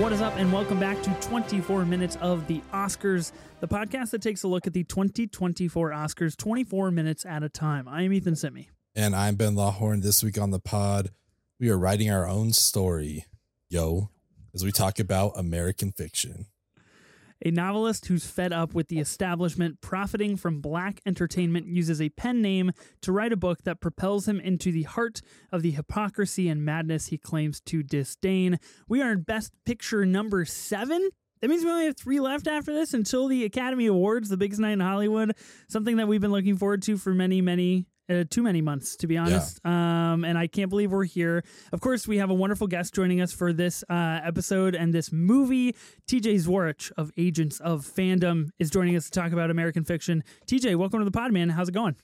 What is up, and welcome back to 24 Minutes of the Oscars, the podcast that takes a look at the 2024 Oscars 24 minutes at a time. I am Ethan Simi. And I'm Ben Lawhorn. This week on the pod, we are writing our own story, yo, as we talk about American fiction. A novelist who's fed up with the establishment profiting from black entertainment uses a pen name to write a book that propels him into the heart of the hypocrisy and madness he claims to disdain. We are in Best Picture number seven. That means we only have three left after this until the Academy Awards, the biggest night in Hollywood. Something that we've been looking forward to for many, many, uh, too many months, to be honest. Um, and I can't believe we're here. Of course, we have a wonderful guest joining us for this uh, episode and this movie. TJ Zwarych of Agents of Fandom is joining us to talk about American fiction. TJ, welcome to the pod, man. How's it going?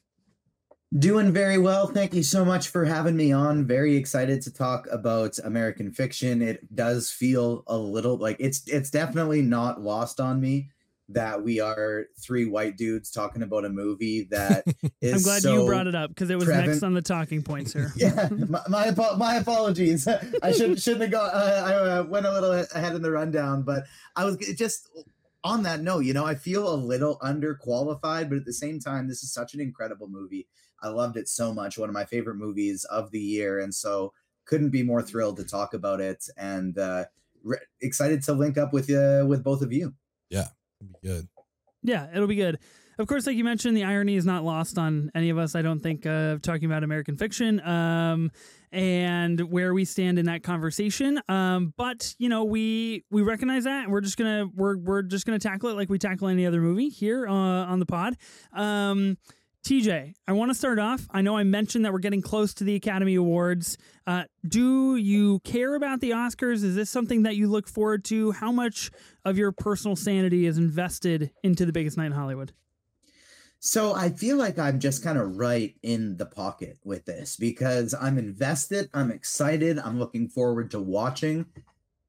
Doing very well. Thank you so much for having me on. Very excited to talk about American fiction. It does feel a little like it's it's definitely not lost on me that we are three white dudes talking about a movie that is I'm glad so you brought it up because it was prevent- next on the talking points here. yeah, my my, my apologies. I should shouldn't have gone. Uh, I uh, went a little ahead in the rundown, but I was just on that note. You know, I feel a little underqualified, but at the same time, this is such an incredible movie. I loved it so much. One of my favorite movies of the year, and so couldn't be more thrilled to talk about it. And uh, re- excited to link up with uh, with both of you. It'd be good. Yeah, it'll be good. Of course, like you mentioned, the irony is not lost on any of us. I don't think uh, talking about American fiction um, and where we stand in that conversation. Um, but you know, we we recognize that we're just gonna we're we're just gonna tackle it like we tackle any other movie here uh, on the pod. Um, TJ, I want to start off. I know I mentioned that we're getting close to the Academy Awards. Uh, do you care about the Oscars? Is this something that you look forward to? How much of your personal sanity is invested into the biggest night in Hollywood? So I feel like I'm just kind of right in the pocket with this because I'm invested, I'm excited, I'm looking forward to watching.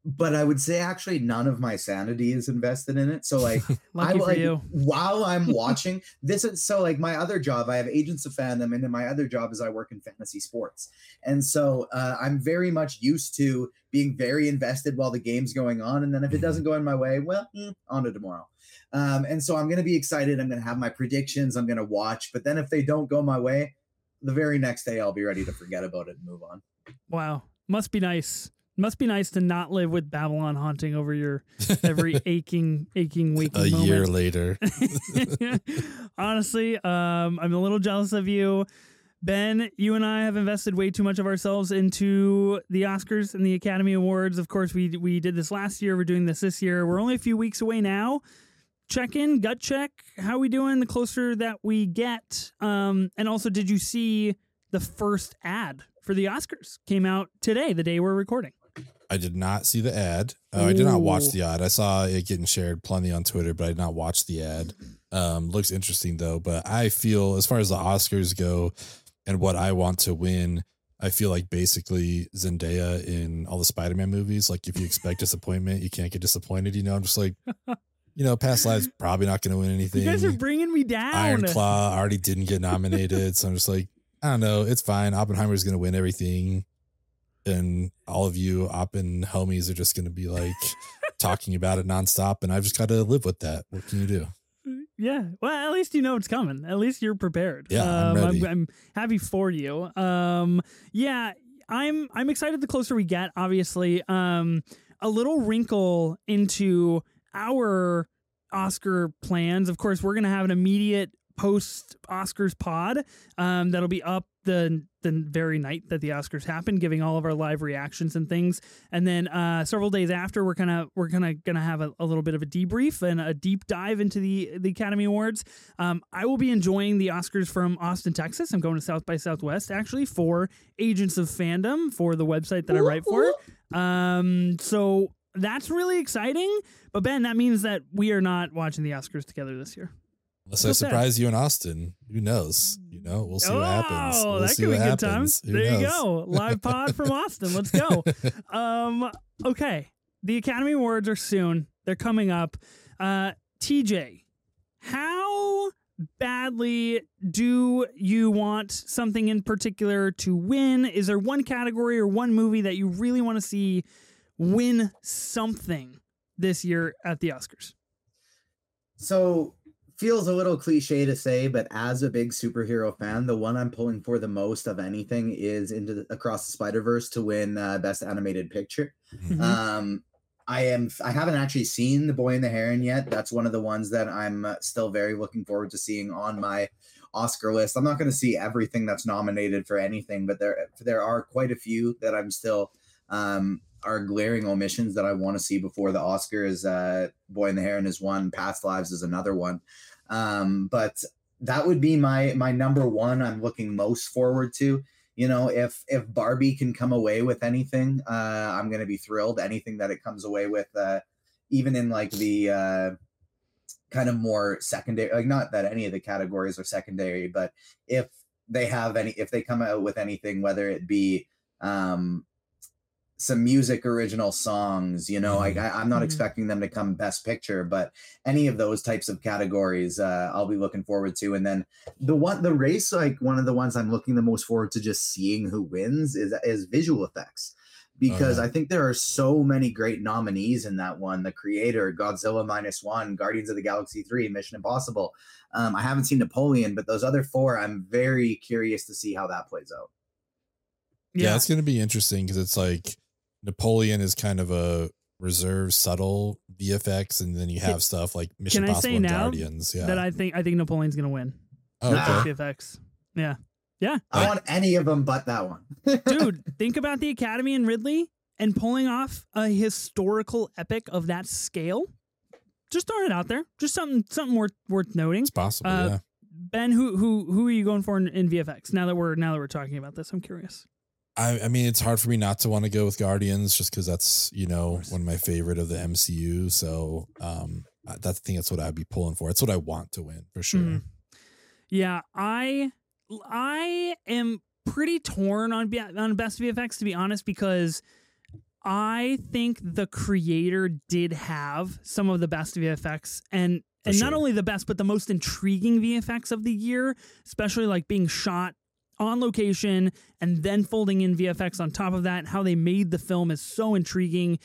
But I would say actually none of my sanity is invested in it. So like I for like you. while I'm watching this is so like my other job, I have agents of fandom, and then my other job is I work in fantasy sports. And so uh, I'm very much used to being very invested while the game's going on. And then if it doesn't go in my way, well, mm, on to tomorrow. Um, and so I'm going to be excited. I'm going to have my predictions. I'm going to watch. But then if they don't go my way, the very next day I'll be ready to forget about it and move on. Wow, must be nice. Must be nice to not live with Babylon haunting over your every aching, aching waking A moment. year later. Honestly, um, I'm a little jealous of you. Ben, you and I have invested way too much of ourselves into the Oscars and the Academy Awards. Of course, we we did this last year. We're doing this this year. We're only a few weeks away now. Check in, gut check. How we doing? The closer that we get. Um, and also, did you see the first ad for the Oscars? Came out today, the day we're recording. I did not see the ad. Uh, I did not watch the ad. I saw it getting shared plenty on Twitter, but I did not watch the ad. Um, looks interesting though. But I feel, as far as the Oscars go, and what I want to win, I feel like basically Zendaya in all the Spider-Man movies. Like if you expect disappointment, you can't get disappointed. You know, I'm just like, you know, past lives probably not going to win anything. You guys are bringing me down. Iron Claw already didn't get nominated, so I'm just like, I don't know, it's fine. Oppenheimer's gonna win everything, and all of you Oppen homies are just gonna be like talking about it nonstop, and I've just got to live with that. What can you do? Yeah. Well, at least you know it's coming. At least you're prepared. Yeah, I'm um, ready. I'm, happy for you. Um, yeah, I'm I'm excited the closer we get, obviously. Um, a little wrinkle into our Oscar plans. Of course, we're gonna have an immediate post Oscars pod um, that'll be up the the very night that the Oscars happen, giving all of our live reactions and things. And then uh, several days after, we're gonna we're gonna gonna have a, a little bit of a debrief and a deep dive into the the Academy Awards. Um, I will be enjoying the Oscars from Austin, Texas. I'm going to South by Southwest actually for Agents of Fandom for the website that I write for. Um, so that's really exciting. But Ben, that means that we are not watching the Oscars together this year. Unless I What's that? surprise you in Austin, who knows? You know, we'll see what happens. Oh, We'll that see could be what good happens. times. Who There you go. Live pod from Austin. Let's go. Um, okay. The Academy Awards are soon. They're coming up. Uh, TJ, how badly do you want something in particular to win? Is there one category or one movie that you really want to see win something this year at the Oscars? So feels a little cliche to say, but as a big superhero fan, the one I'm pulling for the most of anything is into the, Across the Spider Verse to win uh, Best Animated Picture. Mhm. Um, I am. I haven't actually seen The Boy in the Heron yet. That's one of the ones that I'm uh, still very looking forward to seeing on my Oscar list. I'm not going to see everything that's nominated for anything, but there there are quite a few that I'm still um, are glaring omissions that I want to see before the Oscars. Uh, Boy in the Heron is one. Past Lives is another one. Um, but that would be my my number one. I'm looking most forward to you know if if barbie can come away with anything uh i'm gonna be thrilled anything that it comes away with uh even in like the uh kind of more secondary like not that any of the categories are secondary but if they have any if they come out with anything whether it be um some music original songs you know Mhm. like I, i'm not Mhm. expecting them to come best picture but any of those types of categories uh i'll be looking forward to and then the one the race like one of the ones i'm looking the most forward to just seeing who wins is is visual effects because yeah. i think there are so many great nominees in that one the creator godzilla minus one guardians of the galaxy 3 mission impossible um, i haven't seen napoleon but those other four i'm very curious to see how that plays out Yeah, it's going to be interesting because it's like Napoleon is kind of a reserved, subtle VFX, and then you have stuff like Mission can I Impossible say and now Guardians. Yeah. that I think I think Napoleon's gonna win. oh, Nah. okay. VFX. Yeah, yeah. I want any of them but that one Dude, think about the Academy and Ridley and pulling off a historical epic of that scale. Just throwing it out there. Just something something worth worth noting. It's possible. Uh, yeah. Ben, who who who are you going for in, in VFX? Now that we're now that we're talking about this, I'm curious. I, I mean, it's hard for me not to want to go with Guardians just because that's you know one of my favorite of the MCU. So um, that's I think that's what I'd be pulling for. It's what I want to win for sure. Mhm. Yeah, I I am pretty torn on on best VFX to be honest because I think the creator did have some of the best VFX and For and not only the best but the most intriguing VFX of the year, especially like being shot on location and then folding in VFX on top of that. How they made the film is so intriguing.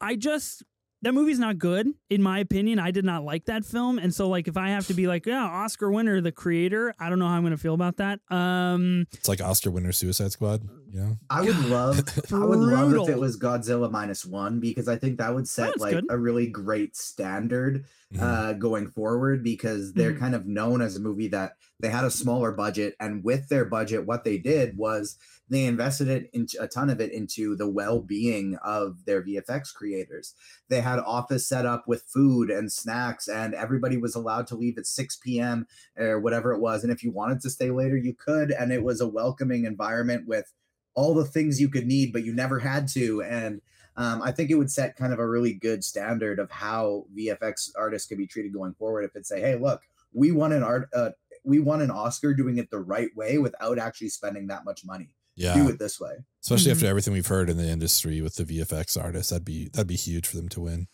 I just that movie's not good in my opinion. I did not like that film, and so like if I have to be like, yeah, Oscar winner, the creator, I don't know how I'm going to feel about that. Um, It's like Oscar winner Suicide Squad. You know, I would love, I would love if it was Godzilla minus one because I think that would set That's like good. a really great standard Mhm. uh, going forward because they're Mhm. kind of known as a movie that they had a smaller budget and with their budget, what they did was they invested it into a ton of it into the well-being of their VFX creators. They had office set up with food and snacks, and everybody was allowed to leave at 6 p.m. or whatever it was. And if you wanted to stay later, you could. And it was a welcoming environment with all the things you could need, but you never had to. And um, I think it would set kind of a really good standard of how VFX artists could be treated going forward. If it say, "Hey, look, we won an art, uh, we won an Oscar doing it the right way without actually spending that much money. Yeah. Do it this way." Especially Mhm. after everything we've heard in the industry with the VFX artists, that'd be that'd be huge for them to win.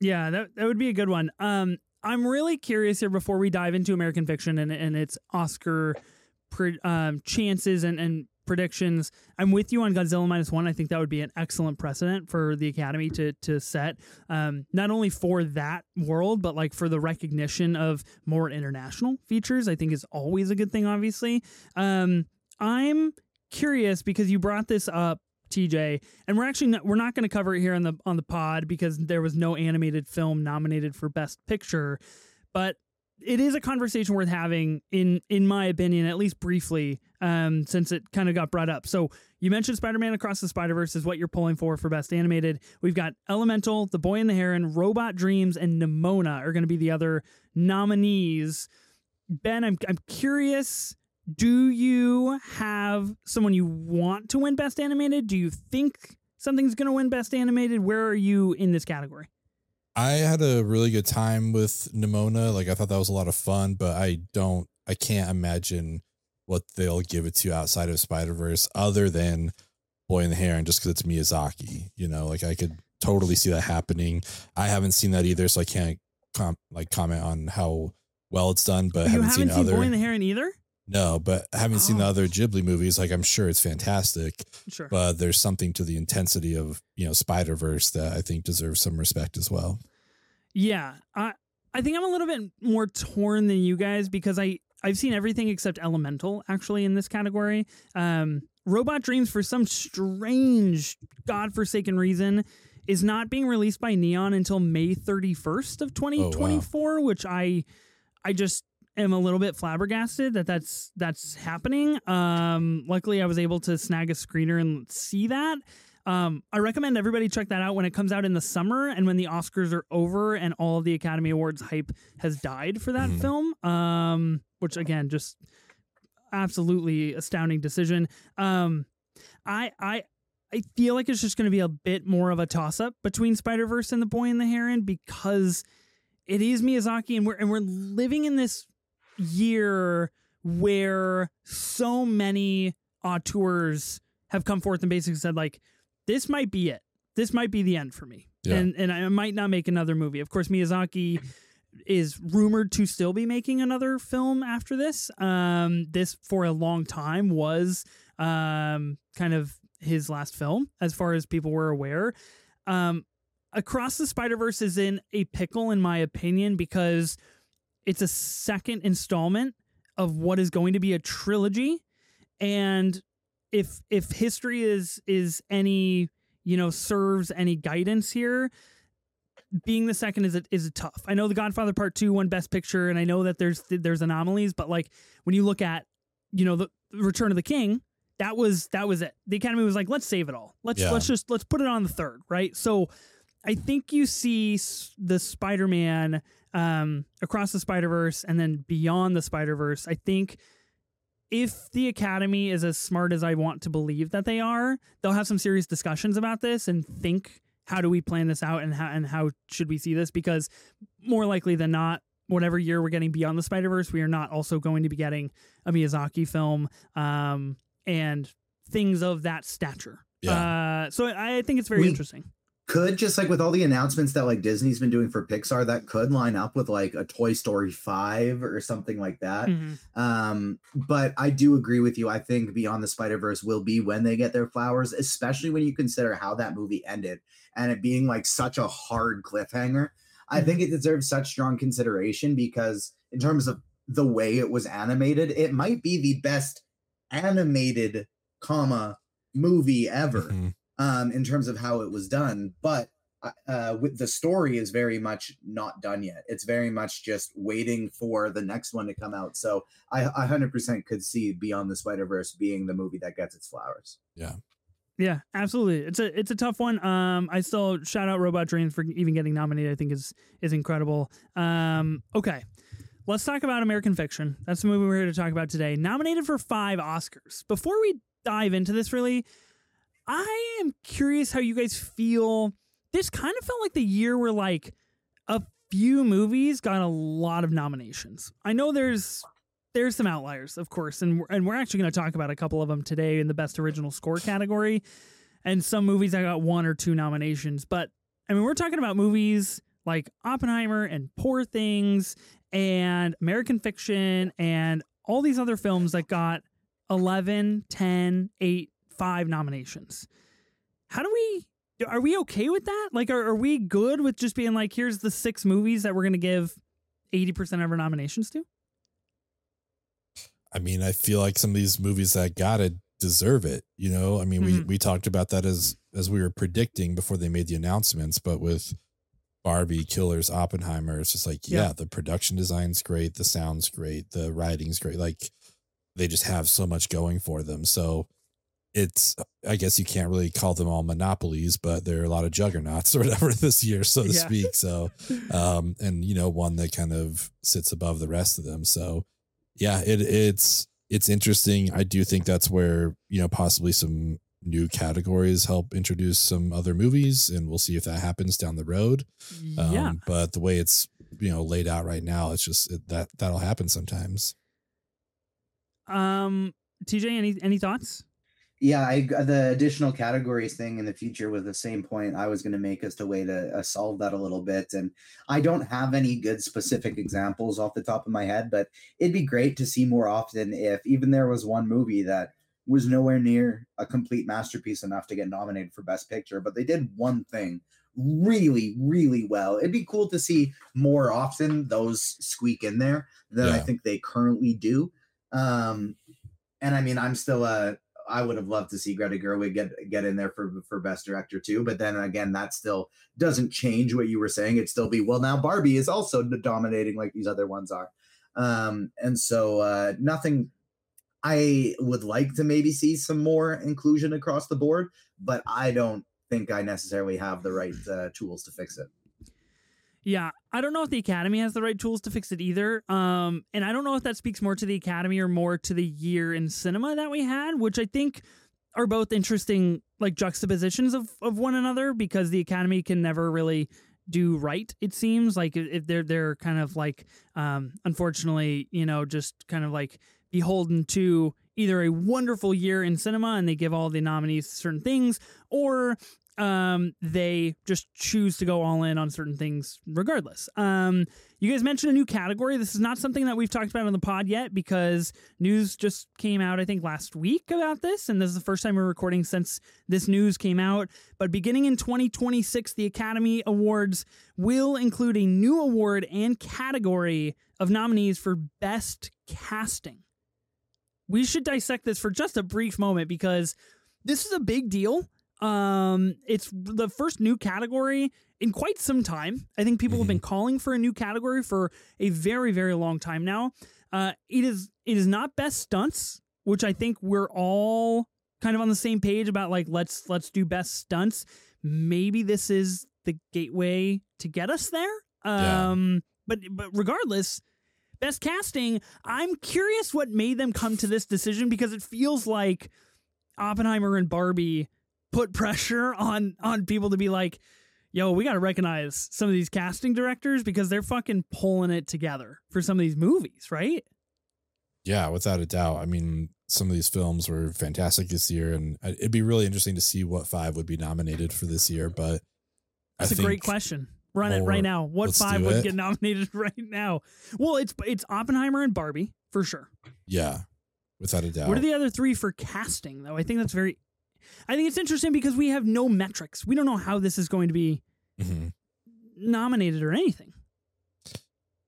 Yeah, that that would be a good one. Um, I'm really curious here before we dive into American Fiction and and its Oscar pre, um, chances and and predictions. I'm with you on Godzilla minus one. I think that would be an excellent precedent for the Academy to to set, um, not only for that world, but like for the recognition of more international features. I think is always a good thing. Obviously, um, I'm curious because you brought this up TJ, and we're actually not, we're not going to cover it here on the on the pod because there was no animated film nominated for Best Picture, but it is a conversation worth having in in my opinion, at least briefly, um, since it kind of got brought up. So you mentioned Spider-Man Across the Spider-Verse is what you're pulling for for Best Animated. We've got Elemental, The Boy and the Heron, Robot Dreams, and Nimona are going to be the other nominees. Ben, I'm I'm curious. Do you have someone you want to win Best Animated? Do you think something's going to win Best Animated? Where are you in this category? I had a really good time with Nimona. Like I thought that was a lot of fun, but I don't I can't imagine what they'll give it to outside of Spider Verse other than Boy in the Heron, just because it's Miyazaki. You know, like I could totally see that happening. I haven't seen that either, so I can't com- like comment on how well it's done. But you haven't, haven't seen, seen other. Boy in the Heron either? No, but having seen the Oh. other Ghibli movies, like I'm sure it's fantastic, Sure. but there's something to the intensity of you know Spider Verse that I think deserves some respect as well. Yeah, I I think I'm a little bit more torn than you guys because I I've seen everything except Elemental actually in this category. Um, Robot Dreams for some strange godforsaken reason is not being released by Neon until May 31st of 2024, which I I just am a little bit flabbergasted that that's that's happening. Um, luckily, I was able to snag a screener and see that. Um, I recommend everybody check that out when it comes out in the summer and when the Oscars are over and all of the Academy Awards hype has died for that Mhm. film. Um, which again, just absolutely astounding decision. Um, I I I feel like it's just going to be a bit more of a toss up between Spider Verse and The Boy and the Heron because it is Miyazaki and we're and we're living in this year where so many auteurs have come forth and basically said like this might be it. This might be the end for me. Yeah. And and I might not make another movie. Of course Miyazaki is rumored to still be making another film after this. Um this for a long time was um kind of his last film as far as people were aware. Um Across the Spider-Verse is in a pickle in my opinion because it's a second installment of what is going to be a trilogy and if if history is is any you know serves any guidance here being the second is a, is a tough. I know the Godfather Part 2 won best picture and I know that there's there's anomalies but like when you look at you know the Return of the King that was that was it. The Academy was like let's save it all. Let's Yeah. let's just let's put it on the third, right? So I think you see the Spider-Man um, across the Spider Verse and then beyond the Spider Verse. I think if the Academy is as smart as I want to believe that they are, they'll have some serious discussions about this and think how do we plan this out and how and how should we see this because more likely than not whatever year we're getting beyond the spider-verse we are not also going to be getting a miyazaki film um, and things of that stature Yeah. uh, so I, I think it's very We- interesting could just like with all the announcements that like Disney's been doing for Pixar, that could line up with like a Toy Story 5 or something like that. Mhm. Um, but I do agree with you. I think Beyond the Spider Verse will be when they get their flowers, especially when you consider how that movie ended and it being like such a hard cliffhanger. I Mhm. think it deserves such strong consideration because, in terms of the way it was animated, it might be the best animated, comma movie ever Mhm. Um, in terms of how it was done. But uh, uh, with the story is very much not done yet. It's very much just waiting for the next one to come out. So I, I 100% could see Beyond the Spider Verse being the movie that gets its flowers. Yeah. Yeah, absolutely. It's a it's a tough one. Um, I still shout out Robot Dreams for even getting nominated. I think is is incredible. Um, okay, let's talk about American Fiction. That's the movie we're here to talk about today. Nominated for five Oscars. Before we dive into this, really, I am curious how you guys feel. This kind of felt like the year where like a few movies got a lot of nominations. I know there's there's some outliers, of course, and we're, and we're actually going to talk about a couple of them today in the best original score category, and some movies that got one or two nominations. But I mean, we're talking about movies like Oppenheimer and Poor Things and American Fiction and all these other films that got 11, 10, 8, 5 nominations. How do we are we okay with that? Like are, are we good with just being like here's the six movies that we're going to give 80% of our nominations to? I mean, I feel like some of these movies that got it deserve it. You know, I mean, we Mhm. we talked about that as as we were predicting before they made the announcements, but with Barbie, Killers, Oppenheimer, it's just like, Yeah. yeah, the production design's great, the sound's great, the writing's great. Like they just have so much going for them. So it's I guess you can't really call them all monopolies, but there are a lot of juggernauts or whatever this year, so to Yeah. speak. So um and you know, one that kind of sits above the rest of them. So yeah, it it's it's interesting. I do think that's where, you know, possibly some new categories help introduce some other movies and we'll see if that happens down the road. Um, yeah. but the way it's, you know, laid out right now, it's just it, that that'll happen sometimes. Um, TJ, any any thoughts? Yeah, I, the additional categories thing in the future was the same point I was going to make as to way to uh, solve that a little bit. And I don't have any good specific examples off the top of my head, but it'd be great to see more often if even there was one movie that was nowhere near a complete masterpiece enough to get nominated for Best Picture, but they did one thing really, really well. It'd be cool to see more often those squeak in there than I think they currently do. Um, and I mean, I'm still a I would have loved to see Greta Gerwig get get in there for for best director too. But then again, that still doesn't change what you were saying. It'd still be well now Barbie is also dominating like these other ones are. Um, and so uh, nothing. I would like to maybe see some more inclusion across the board, but I don't think I necessarily have the right uh, tools to fix it. Yeah, I don't know if the Academy has the right tools to fix it either. Um, and I don't know if that speaks more to the Academy or more to the year in cinema that we had, which I think are both interesting, like juxtapositions of of one another, because the Academy can never really do right. It seems like if they're they're kind of like, um, unfortunately, you know, just kind of like beholden to either a wonderful year in cinema and they give all the nominees certain things, or um, they just choose to go all in on certain things regardless. Um, you guys mentioned a new category. This is not something that we've talked about on the pod yet because news just came out, I think, last week about this. And this is the first time we're recording since this news came out. But beginning in 2026, the Academy Awards will include a new award and category of nominees for Best Casting. We should dissect this for just a brief moment because this is a big deal. Um, it's the first new category in quite some time. I think people have been calling for a new category for a very, very long time now. Uh, it is it is not best stunts, which I think we're all kind of on the same page about. Like, let's let's do best stunts. Maybe this is the gateway to get us there. Yeah. Um, but but regardless, best casting. I'm curious what made them come to this decision because it feels like Oppenheimer and Barbie put pressure on on people to be like, yo, we got to recognize some of these casting directors because they're fucking pulling it together for some of these movies, right? Yeah, without a doubt. I mean, some of these films were fantastic this year, and uh, it'd be really interesting to see what five would be nominated for this year. But I That's a great question. Run it right now. What five would it. get nominated right now? Well, it's it's Oppenheimer and Barbie for sure. Yeah, without a doubt. What are the other three for casting though? I think that's very. I think it's interesting because we have no metrics. We don't know how this is going to be Mhm. nominated or anything.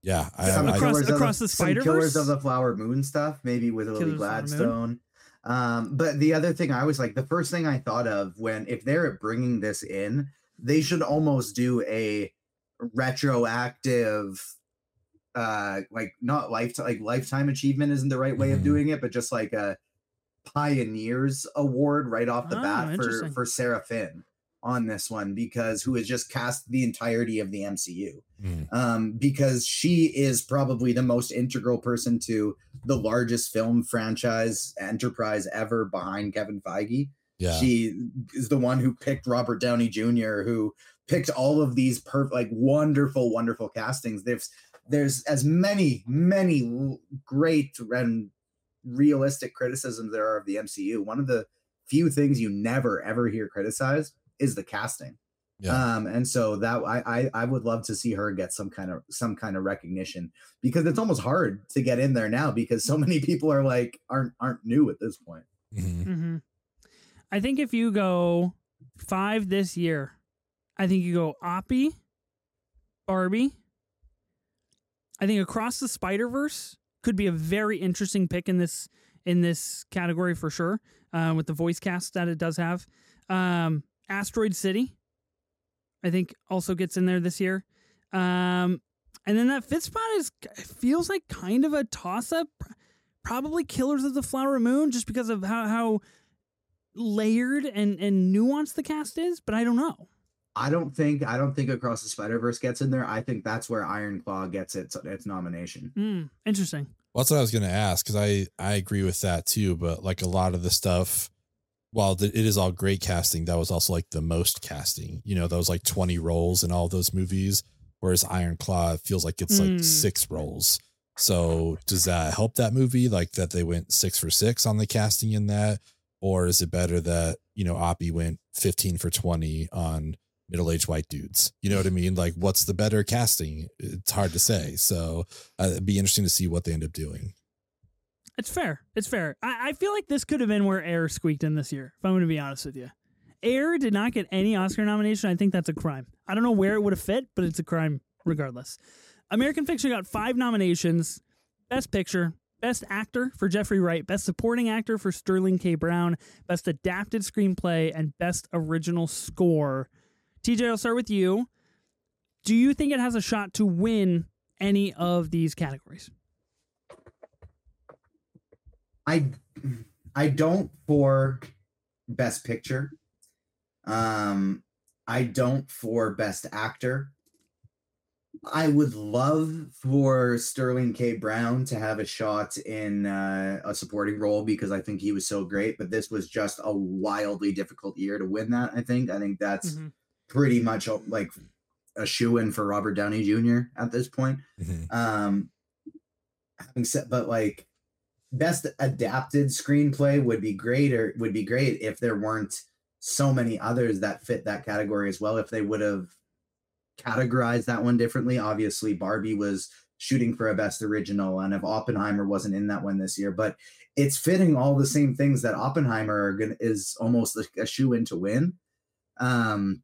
Yeah, I, Some I, Across- Killers of across the some Spider-Verse? Killers of the Flower Moon stuff, maybe with Lily Killers of the Flower Moon? Gladstone. Um, but the other thing I was like, the first thing I thought of when if they're bringing this in, they should almost do a retroactive, uh, like not lifetime, like lifetime achievement isn't the right way of Mhm. doing it, but just like a pioneers award right off the Oh, bat for for Sarah Finn on this one because who has just cast the entirety of the MCU Mhm. um, because she is probably the most integral person to the largest film franchise enterprise ever behind Kevin Feige. yeah, She is the one who picked Robert Downey Jr., who picked all of these per- like wonderful, wonderful castings. There's there's as many, many great and realistic criticisms there are of the MCU. One of the few things you never ever hear criticized is the casting. yeah, Um, and so that I, I I would love to see her get some kind of some kind of recognition because it's almost hard to get in there now because so many people are like aren't aren't new at this point. Mhm. hmm I think if you go five this year, I think you go Oppie, Barbie. I think Across the Spider Verse could be a very interesting pick in this in this category for sure, uh, with the voice cast that it does have. Um, Asteroid City, I think, also gets in there this year. Um, and then that fifth spot is feels like kind of a toss up. Probably Killers of the Flower Moon, just because of how how layered and and nuanced the cast is. But I don't know. I don't think I don't think Across the Spider Verse gets in there. I think that's where Iron Claw gets its its nomination. Hmm, interesting. Well, that's what I was going to ask because I I agree with that too. But like a lot of the stuff, while th- it is all great casting, that was also like the most casting. You know, that was like twenty roles in all those movies, whereas Iron Claw feels like it's Mm. like six roles. So does that help that movie? Like that they went six for six on the casting in that, or is it better that you know Oppie went 15 for 20 on middle-aged white dudes? You know what I mean? Like, what's the better casting? It's hard to say. So uh, it'd be interesting to see what they end up doing. It's fair. It's fair. I, I feel like this could have been where Air squeaked in this year. If I'm going to be honest with you, Air did not get any Oscar nomination. I think that's a crime. I don't know where it would have fit, but it's a crime regardless. American Fiction got five nominations: Best Picture, Best Actor for Jeffrey Wright, Best Supporting Actor for Sterling K. Brown, Best Adapted Screenplay, and Best Original Score. TJ, I'll start with you. Do you think it has a shot to win any of these categories? I I don't for best picture. Um I don't for best actor. I would love for Sterling K. Brown to have a shot in uh, a supporting role because I think he was so great. But this was just a wildly difficult year to win that. I think. I think that's Mm-hmm. Pretty much like a shoe in for Robert Downey Jr. at this point. Mhm. Um, having said, but like best adapted screenplay would be great, or would be great if there weren't so many others that fit that category as well. If they would have categorized that one differently, obviously Barbie was shooting for a best original, and if Oppenheimer wasn't in that one this year, but it's fitting all the same things that Oppenheimer are gonna, is almost like a shoe in to win. Um,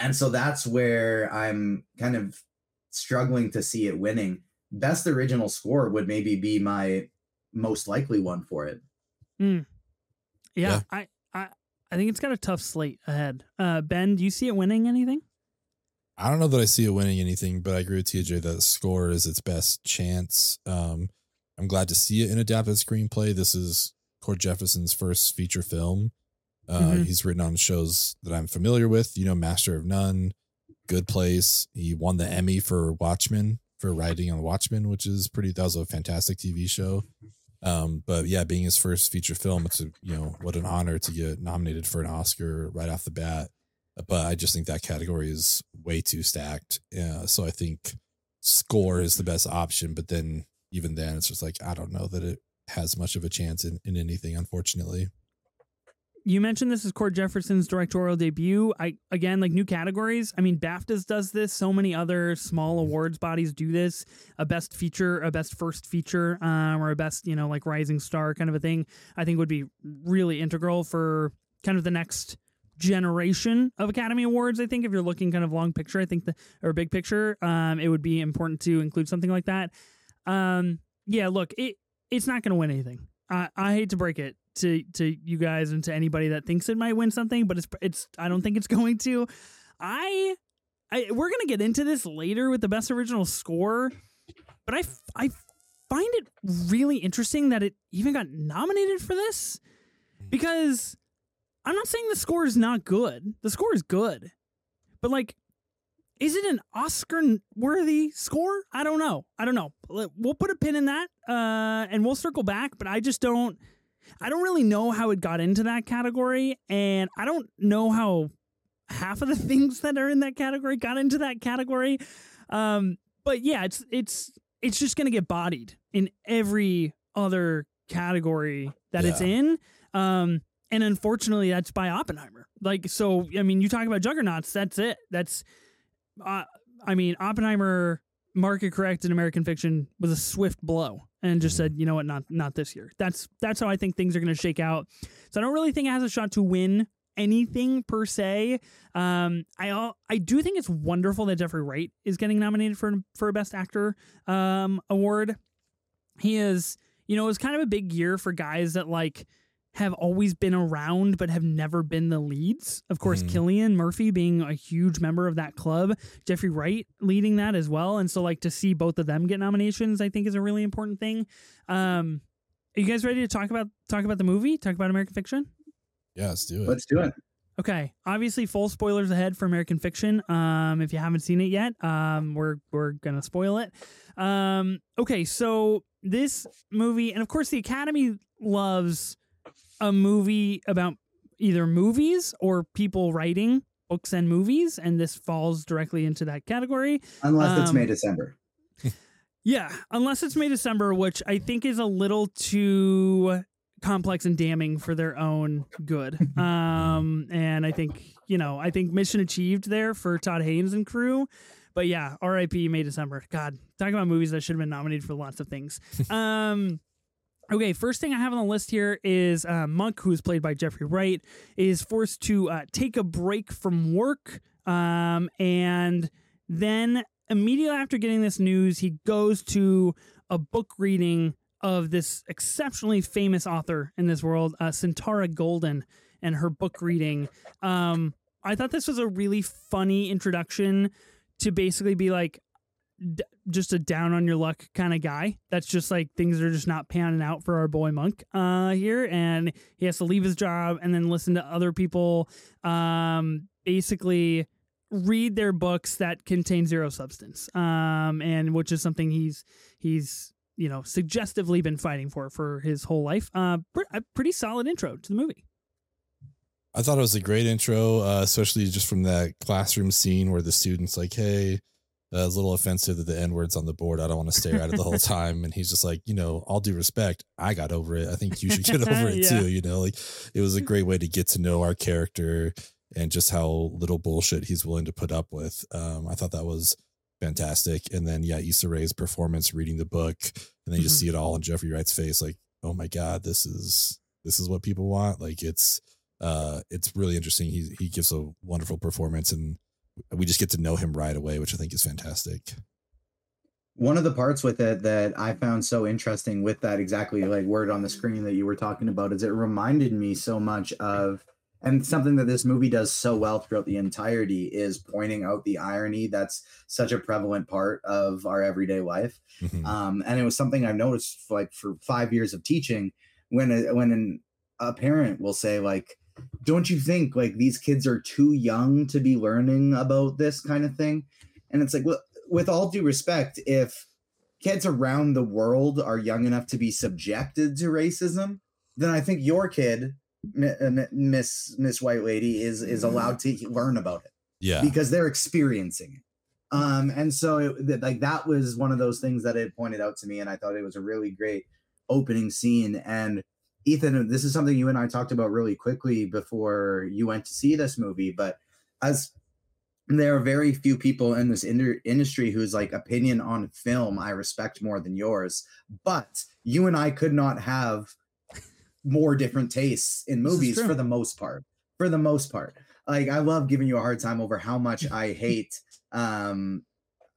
and so that's where I'm kind of struggling to see it winning. Best original score would maybe be my most likely one for it. Yeah, Yeah. I, I, I think it's got a tough slate ahead. Uh, ben, do you see it winning anything? I don't know that I see it winning anything, but I agree with TJ that score is its best chance. Um, I'm glad to see it in adapted screenplay. This is Cord Jefferson's first feature film. Uh, Mhm. He's written on shows that I'm familiar with, you know, Master of None, Good Place. He won the Emmy for Watchmen for writing on Watchmen, which is pretty. That was a fantastic TV show. Um, but yeah, being his first feature film, it's a you know what an honor to get nominated for an Oscar right off the bat. But I just think that category is way too stacked. Yeah, so I think score is the best option. But then even then, it's just like I don't know that it has much of a chance in, in anything, unfortunately. You mentioned this is Cord Jefferson's directorial debut. I again like new categories. I mean, BAFTAs does this. So many other small awards bodies do this. A best feature, a best first feature, um, or a best you know like rising star kind of a thing. I think would be really integral for kind of the next generation of Academy Awards. I think if you're looking kind of long picture, I think the or big picture, um, it would be important to include something like that. Um, yeah, look, it it's not going to win anything. I I hate to break it to to you guys and to anybody that thinks it might win something, but it's it's I don't think it's going to. I I we're gonna get into this later with the best original score, but I I find it really interesting that it even got nominated for this because I'm not saying the score is not good. The score is good, but like. Is it an Oscar worthy score? I don't know. I don't know. We'll put a pin in that uh, and we'll circle back, but I just don't. I don't really know how it got into that category, and I don't know how half of the things that are in that category got into that category. Um, but yeah, it's it's it's just gonna get bodied in every other category that it's in. Um, and unfortunately, that's by Oppenheimer. Like, so I mean, you talk about juggernauts. That's it. That's, uh, I mean, Oppenheimer market correct in American fiction was a swift blow and just Mhm. said, you know what, not not this year. That's that's how I think things are going to shake out. So I don't really think it has a shot to win anything per se. Um, I I do think it's wonderful that Jeffrey Wright is getting nominated for for a Best Actor um, award. He is, you know, it was kind of a big year for guys that like have always been around but have never been the leads. Of course, Mhm. Cillian Murphy being a huge member of that club, Jeffrey Wright leading that as well, and so like to see both of them get nominations, I think is a really important thing. Um, are you guys ready to talk about talk about the movie? Talk about American Fiction? Yeah, let's do it. Let's do it. Okay, obviously full spoilers ahead for American Fiction. Um, if you haven't seen it yet, um, we're we're gonna spoil it. Um, okay, so this movie, and of course, the Academy loves a movie about either movies or people writing books and movies, and this falls directly into that category. Unless it's Um, May December. Yeah, unless it's May December, which I think is a little too complex and damning for their own good. Um, and I think you know, I think mission achieved there for Todd Haynes and crew. But yeah, R.I.P. May December. God, talking about movies that should have been nominated for lots of things. um, okay, first thing I have on the list here is uh, Monk, who's played by Jeffrey Wright, is forced to uh, take a break from work, um, and then immediately after getting this news, he goes to a book reading of this exceptionally famous author in this world, uh, Sintara Golden, and her book reading. Um, I thought this was a really funny introduction to basically be like just a down on your luck kind of guy. That's just like things are just not panning out for our boy Monk uh, here, and he has to leave his job and then listen to other people um, basically read their books that contain zero substance, um, and which is something he's he's you know suggestively been fighting for for his whole life. Uh, a pretty solid intro to the movie. I thought it was a great intro, uh, especially just from that classroom scene where the students like, "Hey, a little offensive that the N word's on the board. I don't want to stare at it the whole time." And he's just like, you know, all due respect, I got over it. I think you should get over it Yeah. too. You know, like it was a great way to get to know our character and just how little bullshit he's willing to put up with. Um, I thought that was fantastic. And then yeah, Issa Rae's performance reading the book, and then you just Mhm. see it all in Jeffrey Wright's face, like, oh my god, this is this is what people want. Like it's uh it's really interesting. He he gives a wonderful performance and we just get to know him right away, which I think is fantastic. one of the parts with it that I found so interesting with that exactly like word on the screen that you were talking about is it reminded me so much of and something that this movie does so well throughout the entirety is pointing out the irony that's such a prevalent part of our everyday life Mhm. um, and it was something i've noticed like for five years of teaching when a, when an, a parent will say like don't you think like these kids are too young to be learning about this kind of thing and it's like well with all due respect if kids around the world are young enough to be subjected to racism then i think your kid uh, Mi- miss miss white lady is is allowed to learn about it yeah. because they're experiencing it. Um, and so it, like that was one of those things that it pointed out to me, and I thought it was a really great opening scene. And Ethan, this is something you and I talked about really quickly before you went to see this movie, but as there are very few people in this industry whose like opinion on film I respect more than yours, but you and I could not have more different tastes in movies for the most part. For the most part like I love giving you a hard time over how much I hate um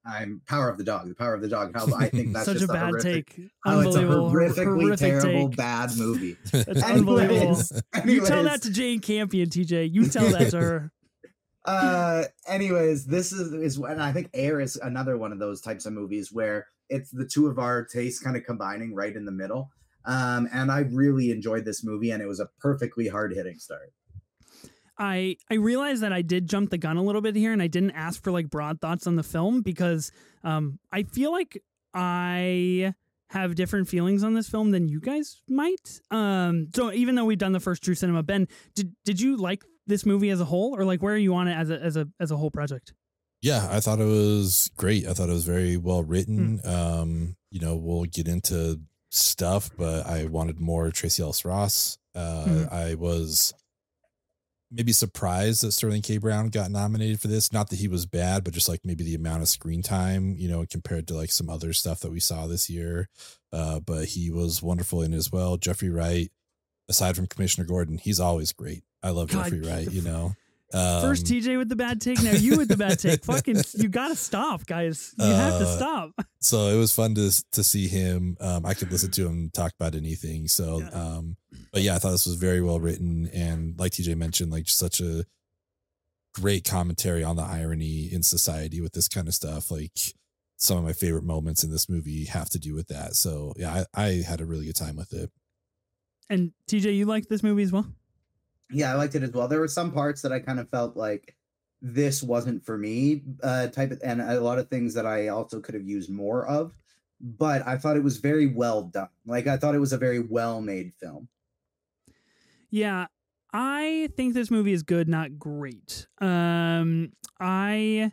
I'm Power of the Dog, the Power of the Dog. How I think that's Such just a bad horrific, take. How it's a Unbelievable. Hor- horrifically horrific terrible take. bad movie. That's unbelievable. Anyways, You tell that to Jane Campion, TJ. You tell that to her. uh anyways this is is and i think air is another one of those types of movies where it's the two of our tastes kind of combining right in the middle um and i really enjoyed this movie and it was a perfectly hard-hitting start I I realized that I did jump the gun a little bit here, and I didn't ask for like broad thoughts on the film because um, I feel like I have different feelings on this film than you guys might. Um, so even though we've done the first True Cinema, Ben, did did you like this movie as a whole, or like where are you on it as a as a as a whole project? Yeah, I thought it was great. I thought it was very well written. Hmm. Um, you know, we'll get into stuff, but I wanted more Tracee Ellis Ross. Uh, Mhm. I was maybe surprised that Sterling K. Brown got nominated for this. Not that he was bad, but just like maybe the amount of screen time, you know, compared to like some other stuff that we saw this year. Uh, but he was wonderful in it as well. Jeffrey Wright, aside from Commissioner Gordon, he's always great. I love God, Jeffrey Wright, you know. First Um, TJ with the bad take, now you with the bad take. Fucking, you gotta stop, guys. You have to Uh, stop. so it was fun to to see him. Um, I could listen to him talk about anything. So, Yeah. um, but yeah, I thought this was very well written, and like TJ mentioned, like such a great commentary on the irony in society with this kind of stuff. Like some of my favorite moments in this movie have to do with that. So yeah, I, I had a really good time with it. And TJ, you liked this movie as well? yeah i liked it as well there were some parts that i kind of felt like this wasn't for me uh type of and a lot of things that i also could have used more of but i thought it was very well done like i thought it was a very well made film Yeah, I think this movie is good, not great. Um, I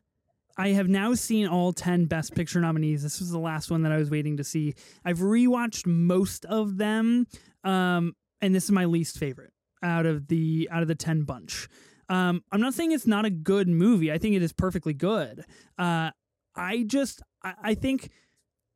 I have now seen all ten Best Picture nominees. This was the last one that I was waiting to see. I've rewatched most of them. Um, and this is my least favorite out of the out of the 10 bunch. Um, I'm not saying it's not a good movie. I think it is perfectly good. Uh, I just I, I think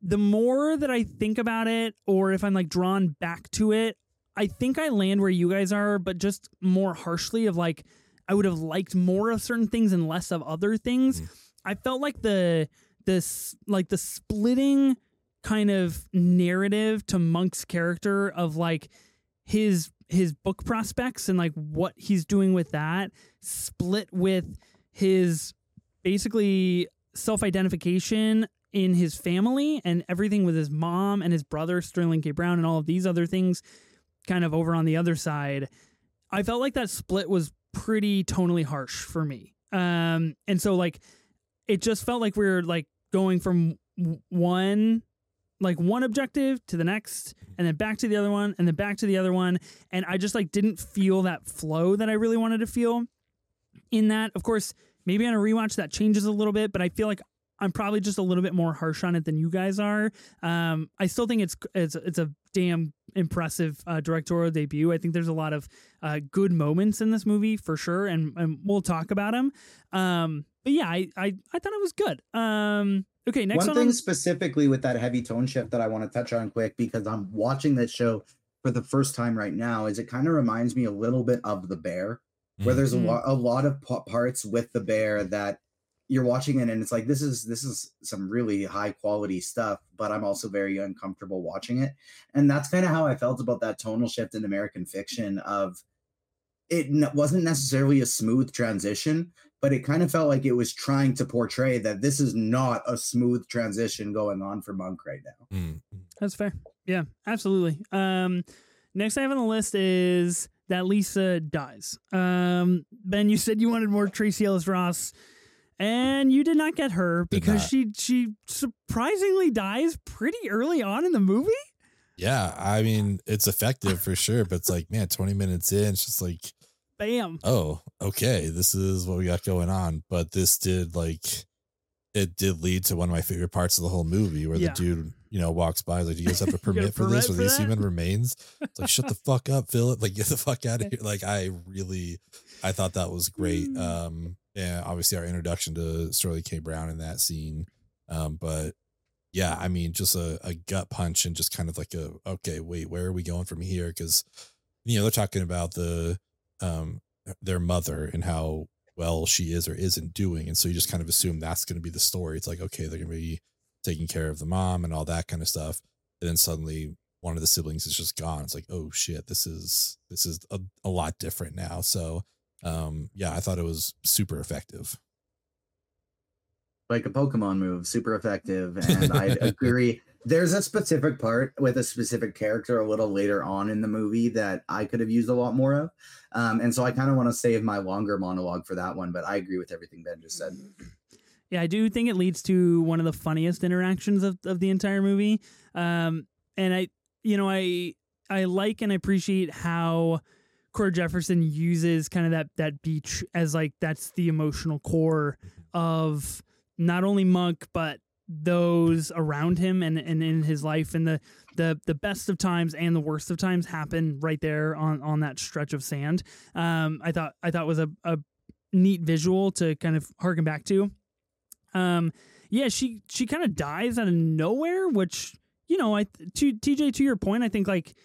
the more that I think about it, or if I'm like drawn back to it, I think I land where you guys are, but just more harshly of like I would have liked more of certain things and less of other things. Mm. I felt like the this like the splitting kind of narrative to Monk's character of like his his book prospects and like what he's doing with that split with his basically self-identification in his family and everything with his mom and his brother Sterling K Brown and all of these other things kind of over on the other side I felt like that split was pretty tonally harsh for me. Um and so like it just felt like we were like going from one like one objective to the next and then back to the other one and then back to the other one. And i just like didn't feel that flow that i really wanted to feel in that. Of course maybe on a rewatch that changes a little bit but i feel like i'm probably just a little bit more harsh on it than you guys are um i still think it's it's it's a damn impressive uh, directorial debut i think there's a lot of uh, good moments in this movie for sure and, and we'll talk about them um but yeah i i, I thought it was good um okay next one one, thing on- specifically with that heavy tone shift that I want to touch on quick because I'm watching this show for the first time right now is it kind of reminds me a little bit of the bear where Mm. there's a Mm. lot a lot of pa- parts with the bear that you're watching it and it's like this is this is some really high quality stuff but i'm also very uncomfortable watching it and that's kind of how i felt about that tonal shift in american fiction of it n- wasn't necessarily a smooth transition but it kind of felt like it was trying to portray that this is not a smooth transition going on for monk right now Mm. That's fair. Yeah, absolutely. Um, next I have on the list is that Lisa dies. Um, ben, you said you wanted more Tracee Ellis Ross, and you did not get her because she she surprisingly dies pretty early on in the movie. Yeah, I mean it's effective for sure, but it's like man, twenty minutes in, it's just like Bam. oh, okay, this is what we got going on. But this did like it did lead to one of my favorite parts of the whole movie where Yeah. the dude, you know, walks by like, Do you guys have a You got a permit for this permit for for these that?" human remains? It's like shut the fuck up, Philip. Like get the fuck out of here. Like I really I thought that was great. Mm. Um yeah, obviously our introduction to Sterling K. Brown in that scene. Um, but yeah, I mean, just a, a gut punch and just kind of like a okay, wait, where are we going from here? Because you know they're talking about the um their mother and how well she is or isn't doing, and so you just kind of assume that's going to be the story. It's like okay, they're going to be taking care of the mom and all that kind of stuff, and then suddenly one of the siblings is just gone. It's like oh shit, this is this is a, a lot different now. So um yeah, I thought it was super effective. like a Pokemon move, super effective. And I agree. There's a specific part with a specific character a little later on in the movie that I could have used a lot more of. Um, and so I kind of want to save my longer monologue for that one, but I agree with everything Ben just said. Yeah, I do think it leads to one of the funniest interactions of, of the entire movie. Um, and I, you know, I I like and appreciate how Cord Jefferson uses kind of that that beach as like that's the emotional core of not only Monk but those around him and, and in his life and the, the the best of times and the worst of times happen right there on on that stretch of sand. Um, I thought I thought was a, a neat visual to kind of harken back to. Um, yeah, she she kind of dies out of nowhere, which you know, I to TJ to your point, I think like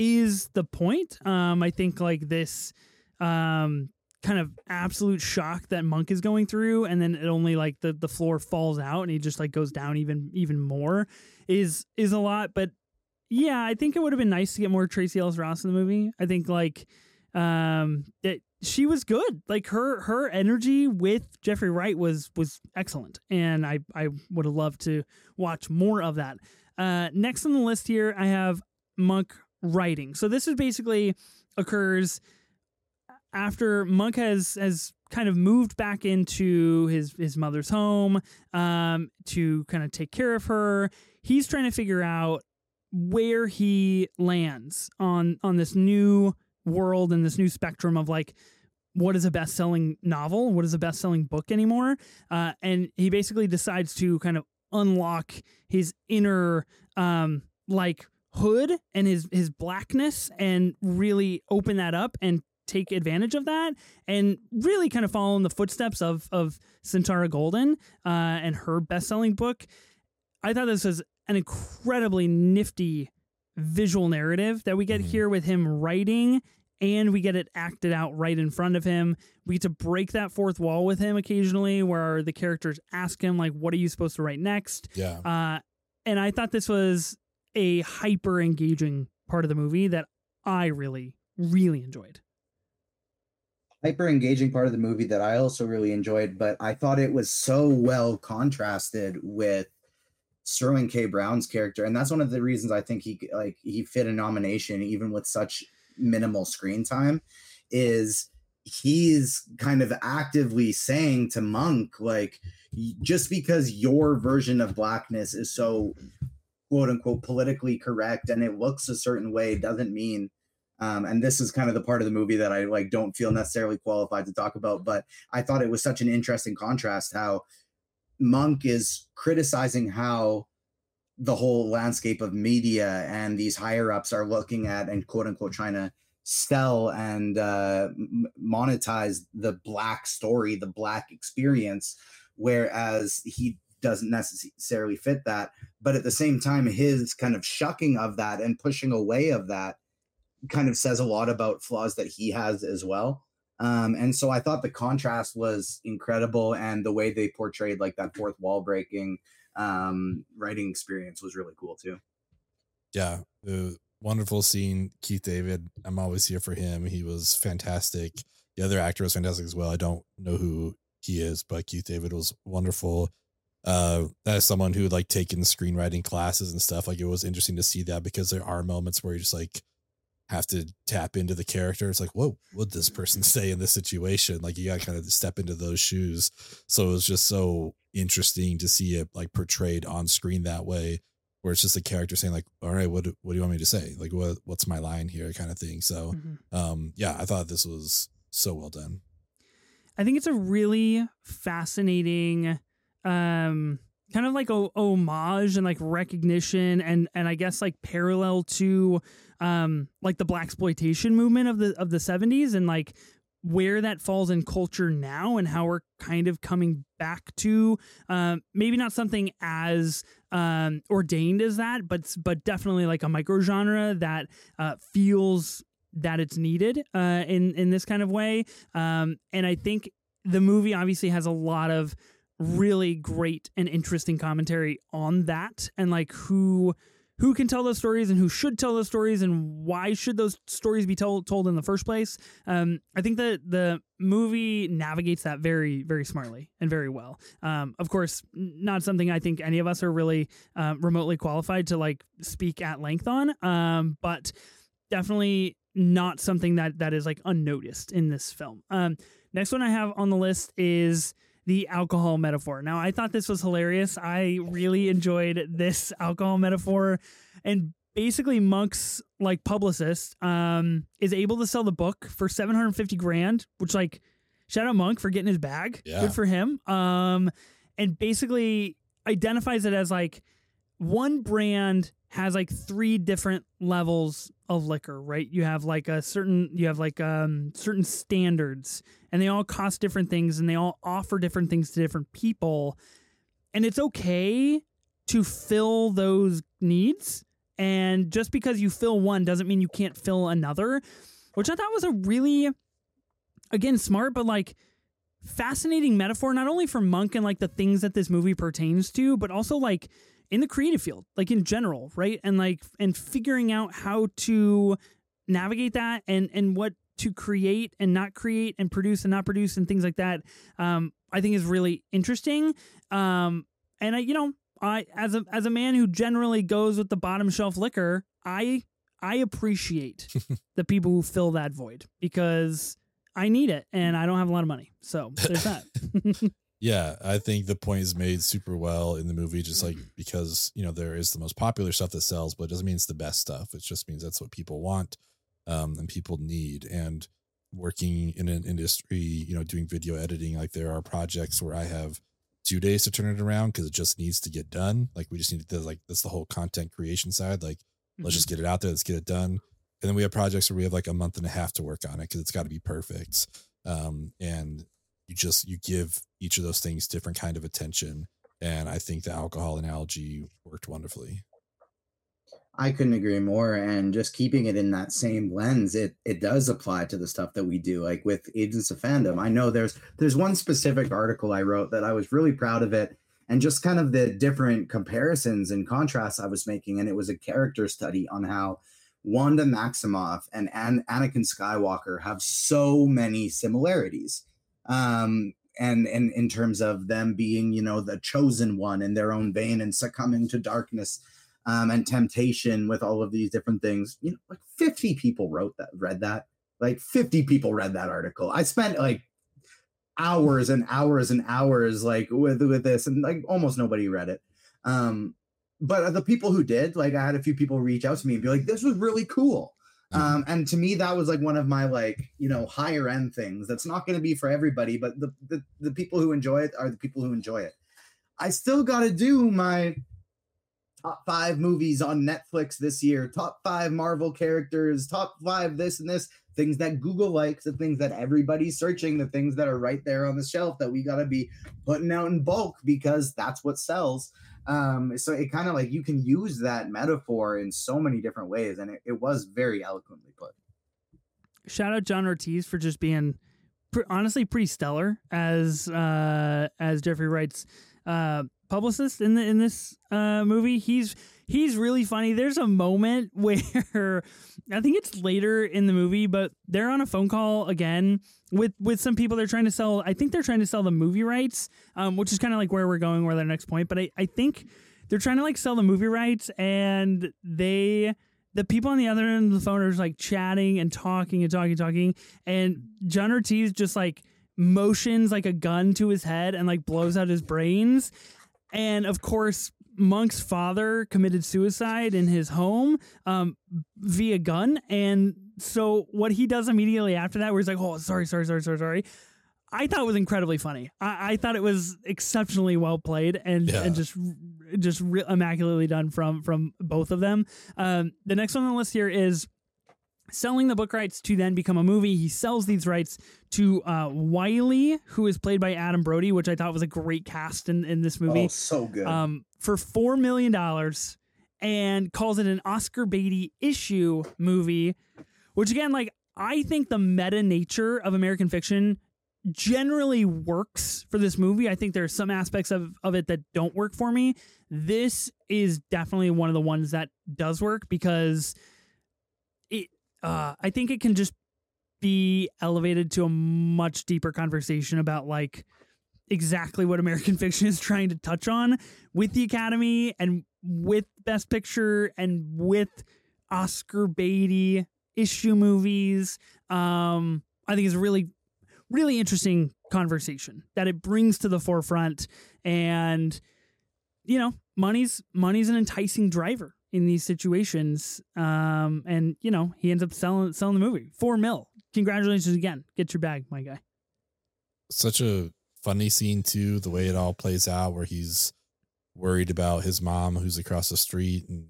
is the point. Um, I think like this um kind of absolute shock that Monk is going through, and then it only like the the floor falls out and he just like goes down even even more is is a lot. But yeah, I think it would have been nice to get more Tracee Ellis Ross in the movie. I think like um that she was good. Like her her energy with Jeffrey Wright was was excellent, and I I would have loved to watch more of that. Uh, next on the list here, I have Monk writing. So this is basically occurs after Monk has has kind of moved back into his his mother's home um, to kind of take care of her. He's trying to figure out where he lands on on this new world and this new spectrum of like what is a best-selling novel what is a best-selling book anymore uh, and he basically decides to kind of unlock his inner um like hood and his his blackness and really open that up and take advantage of that and really kind of follow in the footsteps of of Sintara Golden uh, and her best selling book. I thought this was an incredibly nifty visual narrative that we get Mhm. here with him writing and we get it acted out right in front of him. We get to break that fourth wall with him occasionally where the characters ask him like what are you supposed to write next? Yeah. Uh, and I thought this was a hyper engaging part of the movie that I really, really enjoyed. hyper engaging part of the movie that I also really enjoyed, but I thought it was so well contrasted with Sterling K. Brown's character, and that's one of the reasons I think he like he fit a nomination even with such minimal screen time. Is he's kind of actively saying to Monk like just because your version of blackness is so quote unquote politically correct and it looks a certain way doesn't mean um, and this is kind of the part of the movie that I like don't feel necessarily qualified to talk about, but I thought it was such an interesting contrast how Monk is criticizing how the whole landscape of media and these higher ups are looking at and quote unquote trying to sell and uh, monetize the black story, the black experience, whereas he doesn't necessarily fit that. But at the same time, his kind of shucking of that and pushing away of that kind of says a lot about flaws that he has as well. Um, and so I thought the contrast was incredible, and the way they portrayed like that fourth wall breaking um, writing experience was really cool too. yeah, the wonderful scene. Keith David, I'm always here for him. He was fantastic. The other actor was fantastic as well. I don't know who he is, but Keith David was wonderful. Uh, as someone who like taken screenwriting classes and stuff, like it was interesting to see that because there are moments where you just like have to tap into the character. It's like, what would this person say in this situation? Like you got to kind of step into those shoes. So it was just so interesting to see it like portrayed on screen that way where it's just a character saying like, all right, what, do- what do you want me to say? Like, what, what's my line here kind of thing. So, um, yeah, I thought this was so well done. I think it's a really fascinating um kind of like a homage and like recognition and and I guess like parallel to um like the blaxploitation movement of the of the 70s and like where that falls in culture now and how we're kind of coming back to um maybe not something as um ordained as that but but definitely like a micro genre that uh feels that it's needed uh in in this kind of way. Um and I think the movie obviously has a lot of really great and interesting commentary on that and like who who can tell those stories and who should tell those stories and why should those stories be told told in the first place. Um i think that the movie navigates that very very smartly and very well. Um of course not something i think any of us are really um, remotely qualified to like speak at length on um but definitely not something that that is like unnoticed in this film. Um Next one I have on the list is the alcohol metaphor. Now, I thought this was hilarious. I really enjoyed this alcohol metaphor. And basically, Monk's like publicist um, is able to sell the book for 750 grand, which, like, shout out Monk for getting his bag. Yeah. Good for him. Um, and basically identifies it as like one brand has like three different levels of liquor, right? You have like a certain you have like um certain standards and they all cost different things and they all offer different things to different people. And it's okay to fill those needs. And just because you fill one doesn't mean you can't fill another, which I thought was a really again smart but like fascinating metaphor not only for monk and like the things that this movie pertains to but also like in the creative field like in general right and like and figuring out how to navigate that and and what to create and not create and produce and not produce and things like that um i think is really interesting um and i you know i as a as a man who generally goes with the bottom shelf liquor i i appreciate the people who fill that void because I need it and I don't have a lot of money. So there's that. Yeah, I think the point is made super well in the movie, just like Mm-hmm. because you know there is the most popular stuff that sells, but it doesn't mean it's the best stuff. It just means that's what people want, um, and people need. And working in an industry, you know, doing video editing, like there are projects where I have two days to turn it around because it just needs to get done. Like we just need to like that's the whole content creation side. Like Let's Mhm. just get it out there. Let's get it done. And then we have projects where we have like a month and a half to work on it because it's got to be perfect. Um, and you just you give each of those things different kind of attention. And I think the alcohol analogy worked wonderfully. I couldn't agree more. And just keeping it in that same lens, it it does apply to the stuff that we do, like with Agents of Fandom. I know there's there's one specific article I wrote that I was really proud of it, and just kind of the different comparisons and contrasts I was making. And it was a character study on how Wanda Maximoff and An- Anakin Skywalker have so many similarities. Um, and and in terms of them being, you know, the chosen one in their own vein and succumbing to darkness um, and temptation with all of these different things. You know, like 50 people wrote that, read that. Like 50 people read that article. I spent like hours and hours and hours like with with this, and like almost nobody read it. Um, but the people who did, like I had a few people reach out to me and be like, "This was really cool." Um, and to me, that was like one of my like you know higher end things. That's not going to be for everybody, but the, the the people who enjoy it are the people who enjoy it. I still got to do my top five movies on Netflix this year, top five Marvel characters, top five this and this, things that Google likes, the things that everybody's searching, the things that are right there on the shelf that we got to be putting out in bulk because that's what sells. Um, so it kind of like you can use that metaphor in so many different ways, and it, it was very eloquently put. shout out John Ortiz for just being honestly pretty stellar as uh, as Jeffrey Wright's. uh, publicist in the in this uh, movie. He's he's really funny. There's a moment where I think it's later in the movie, but they're on a phone call again with with some people. They're trying to sell. I think they're trying to sell the movie rights, um, which is kind of like where we're going, where the next point. But I I think they're trying to like sell the movie rights, and they the people on the other end of the phone are just like chatting and talking and talking and talking and john ortiz just like motions like a gun to his head and like blows out his brains and of course monk's father committed suicide in his home um, via gun and so what he does immediately after that where he's like oh sorry sorry sorry sorry sorry I thought it was incredibly funny. I, I thought it was exceptionally well played and, Yeah. and just just re- immaculately done from from both of them. Um, the next one on the list here is selling the book rights to then become a movie. He sells these rights to uh, Wiley, who is played by Adam Brody, which I thought was a great cast in, in this movie Oh, so good. um, for four million dollars and calls it an Oscar Beatty issue movie, which again, like I think the meta nature of American fiction generally works for this movie. I think there are some aspects of, of it that don't work for me. This is definitely one of the ones that does work because uh I think it can just be elevated to a much deeper conversation about like exactly what American fiction is trying to touch on with the Academy and with Best Picture and with Oscar Beatty issue movies. Um, I think is a really, really interesting conversation that it brings to the forefront. And you know, money's money's an enticing driver in these situations. Um, and you know, he ends up selling selling the movie four mil. Congratulations again. Get your bag, my guy. Such a funny scene too, the way it all plays out, where he's worried about his mom who's across the street and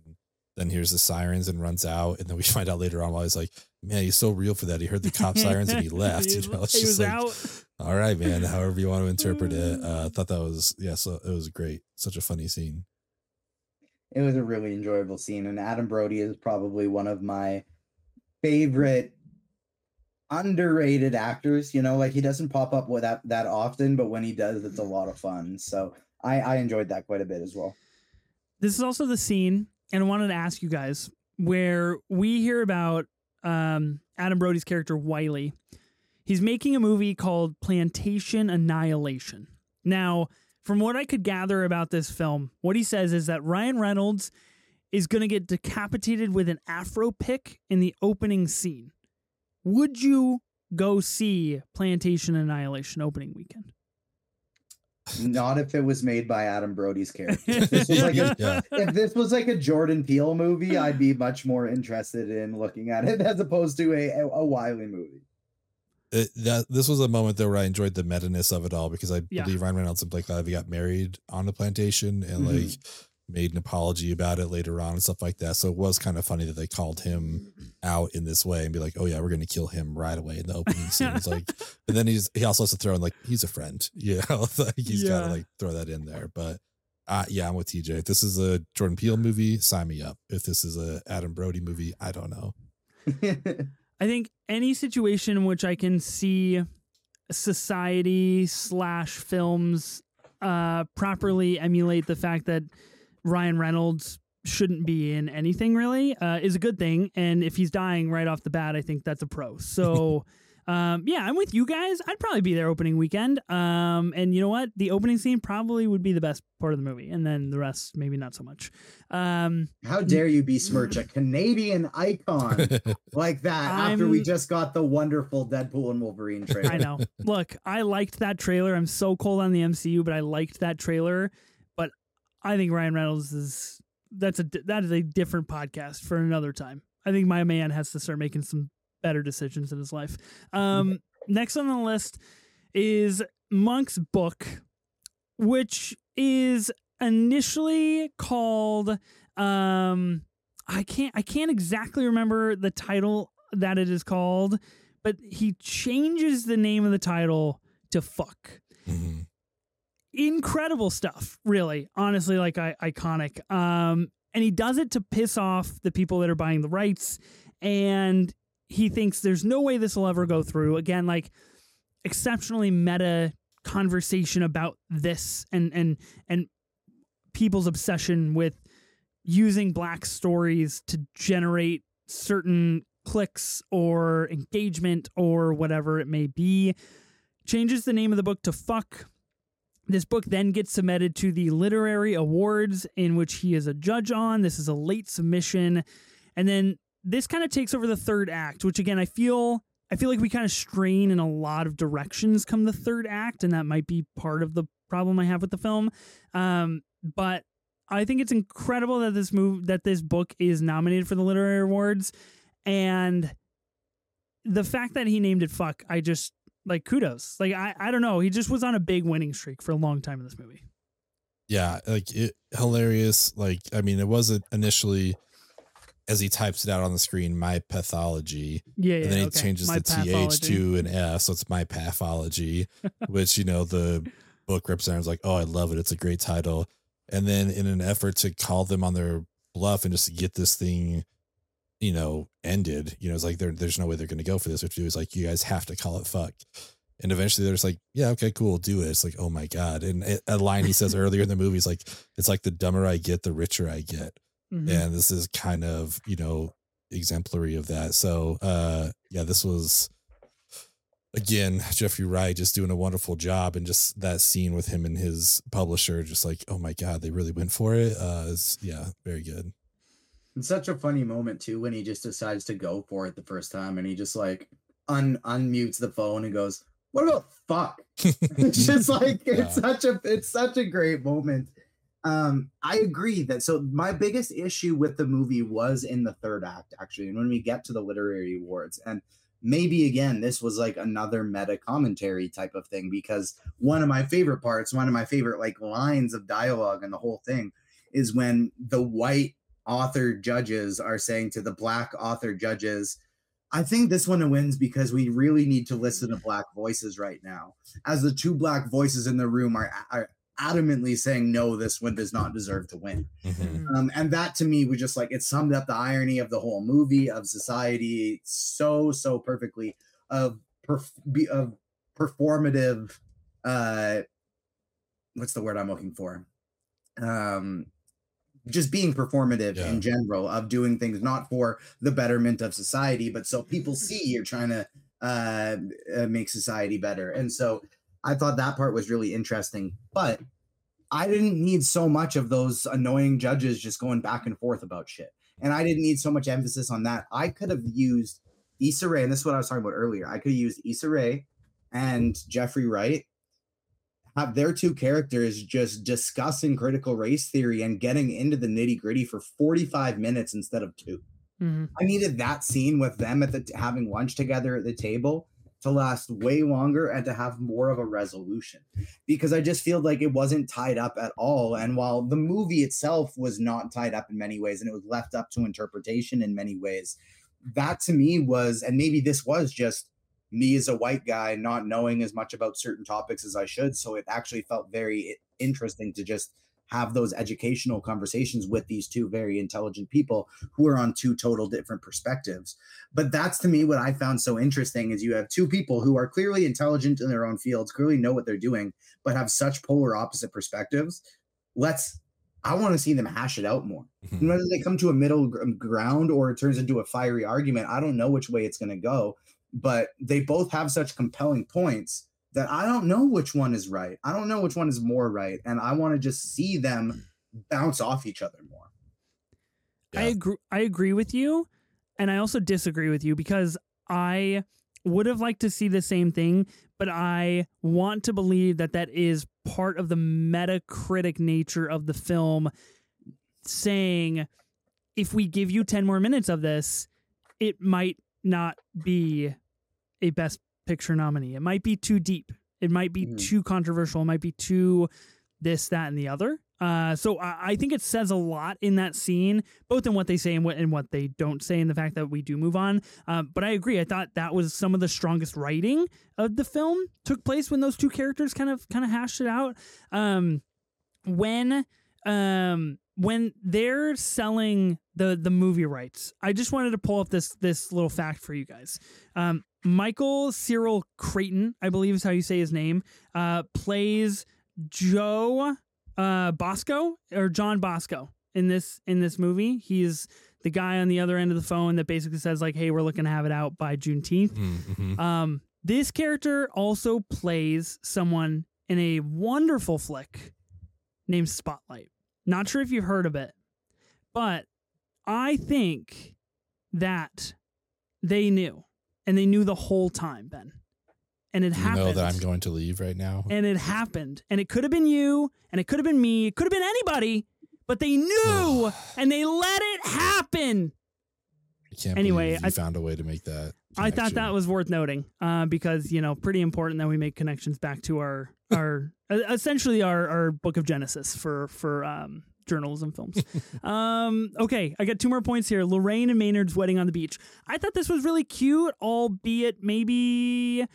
then hears the sirens and runs out. And then we find out later on while he's like, man, he's so real for that. He heard the cop sirens and he left. You know, it's he just was like, out. all right, man, however you want to interpret it. Uh, I thought that was, yeah, so it was great. Such a funny scene. It was a really enjoyable scene and adam brody is probably one of my favorite underrated actors you know like he doesn't pop up with that that often but when he does it's a lot of fun so i i enjoyed that quite a bit as well this is also the scene, and I wanted to ask you guys where we hear about um, Adam Brody's character Wiley. He's making a movie called Plantation Annihilation. Now, from what I could gather about this film, what he says is that Ryan Reynolds is going to get decapitated with an afro pick in the opening scene. Would you go see Plantation Annihilation opening weekend? not if it was made by adam brody's character if this was like a, Yeah. if this was like a jordan peele movie i'd be much more interested in looking at it as opposed to a a, a wiley movie It, that this was a moment though where I enjoyed the meta ness of it all because I Yeah. believe Ryan Reynolds and Blake Lively got married on the plantation and Mhm. like made an apology about it later on and stuff like that. So it was kind of funny that they called him out in this way and be like, "Oh yeah, we're going to kill him right away in the opening scene." It's like, but then he's he also has to throw in like he's a friend, you know, like he's got to like throw that in there. But uh, yeah, I'm with TJ. If this is a Jordan Peele movie, sign me up. If this is a Adam Brody movie, I don't know. I think any situation in which I can see society slash films uh, properly emulate the fact that Ryan Reynolds shouldn't be in anything really uh, is a good thing. And if he's dying right off the bat, I think that's a pro. So. Um, yeah, I'm with you guys. I'd probably be there opening weekend. Um, and you know what? The opening scene probably would be the best part of the movie, and then the rest maybe not so much. Um, How dare you besmirch a Canadian icon like that after we just got the wonderful Deadpool and Wolverine trailer? I know. Look, I liked that trailer. I'm so cold on the MCU, but I liked that trailer. But I think Ryan Reynolds is that's a that is a different podcast for another time. I think my man has to start making some better decisions in his life. Um, next on the list is Monk's book, which is initially called um I can't I can't exactly remember the title that it is called, but he changes the name of the title to fuck. Mhm. Incredible stuff, really. Honestly, like I, iconic. Um, and he does it to piss off the people that are buying the rights, and he thinks there's no way this will ever go through. Again, like exceptionally meta conversation about this and and and people's obsession with using black stories to generate certain clicks or engagement or whatever it may be. Changes the name of the book to Fuck. This book then gets submitted to the literary awards in which he is a judge on. This is a late submission. And then this kind of takes over the third act, which again I feel I feel like we kind of strain in a lot of directions come the third act, and that might be part of the problem I have with the film. Um, but I think it's incredible that this move that this book is nominated for the literary awards, and the fact that he named it "fuck," I just like kudos. Like I, I don't know, he just was on a big winning streak for a long time in this movie. Yeah, like it hilarious. Like I mean, it wasn't initially as he types it out on the screen, my pathology, Yeah, yeah. and then he okay. changes My the th to an f, so it's my Pafology, which you know the book representative was like, "Oh, I love it. It's a great title." And then in an effort to call them on their bluff and just get this thing, you know, ended, you know, it's like there's no way they're going to go for this. Which was like, you guys have to call it fuck. And eventually they're just like, yeah, okay, cool, do it. It's like, oh my God. And a line he says earlier in the movie is like, it's like the dumber I get, the richer I get Mhm. and this is kind of you know exemplary of that so uh yeah this was again jeffrey wright just doing a wonderful job and just that scene with him and his publisher just like oh my god they really went for it uh is yeah very good It's such a funny moment too when he just decides to go for it the first time and he just like un unmutes the phone and goes, What about fuck? it's just like Yeah. it's such a it's such a great moment. Um, I agree that so my biggest issue with the movie was in the third act, actually, and when we get to the literary awards, and maybe again, this was like another meta commentary type of thing because one of my favorite parts, one of my favorite like lines of dialogue and the whole thing is when the white author judges are saying to the black author judges, I think this one wins because we really need to listen to black voices right now. As the two black voices in the room are, are adamantly saying, no, this one does not deserve to win. Mhm. Um, and that to me was just like it summed up the irony of the whole movie of society so so perfectly of perf- of performative uh what's the word i'm looking for um just being performative Yeah. in general of doing things not for the betterment of society but so people see you're trying to uh, uh make society better and so i thought that part was really interesting but I didn't need so much of those annoying judges just going back and forth about shit. And I didn't need so much emphasis on that. I could have used Issa Rae, and this is what I was talking about earlier. I could have used Issa Rae and Jeffrey Wright, have their two characters just discussing critical race theory and getting into the nitty gritty for 45 minutes instead of two. Mhm. I needed that scene with them at the having lunch together at the table to last way longer and to have more of a resolution because I just feel like it wasn't tied up at all. And while the movie itself was not tied up in many ways and it was left up to interpretation in many ways, that to me was, and maybe this was just me as a white guy not knowing as much about certain topics as I should. So it actually felt very interesting to just have those educational conversations with these two very intelligent people who are on two total different perspectives. But that's to me what I found so interesting is you have two people who are clearly intelligent in their own fields, clearly know what they're doing, but have such polar opposite perspectives. Let's I want to see them hash it out more. Mhm. Whether they come to a middle ground or it turns into a fiery argument, I don't know which way it's going to go. But they both have such compelling points that I don't know which one is right. I don't know which one is more right. And I want to just see them bounce off each other more. I agree. I agree with you, and I also disagree with you because I would have liked to see the same thing, but I want to believe that that is part of the metacritic nature of the film, saying if we give you ten more minutes of this, it might not be a best picture nominee. It might be too deep. It might be Mhm. too controversial. It might be too this, that, and the other. Uh, so I, I think it says a lot in that scene, both in what they say and what and what they don't say, and the fact that we do move on. Um, but I agree. I thought that was some of the strongest writing of the film took place when those two characters kind of kind of hashed it out. Um, when um when they're selling the the movie rights, I just wanted to pull up this this little fact for you guys. Um, Michael Cyril Creighton, I believe is how you say his name, uh, plays Joe uh, Bosco or John Bosco in this in this movie. He's the guy on the other end of the phone that basically says like, "Hey, we're looking to have it out by Juneteenth." Mhm, mhm. Um, this character also plays someone in a wonderful flick named Spotlight. Not sure if you've heard of it, but I think that they knew, and they knew the whole time, Ben. And it you happened. know that I'm going to leave right now? and it happened, and it could have been you, and it could have been me, it could have been anybody, but they knew, and they let it happen. I can't anyway, believe you I- found a way to make that. I thought that was worth noting uh, because you know pretty important that we make connections back to our our essentially our, our book of Genesis for for um, journalism films. um, okay, I got two more points here. Lorraine and Maynard's wedding on the beach. I thought this was really cute, albeit maybe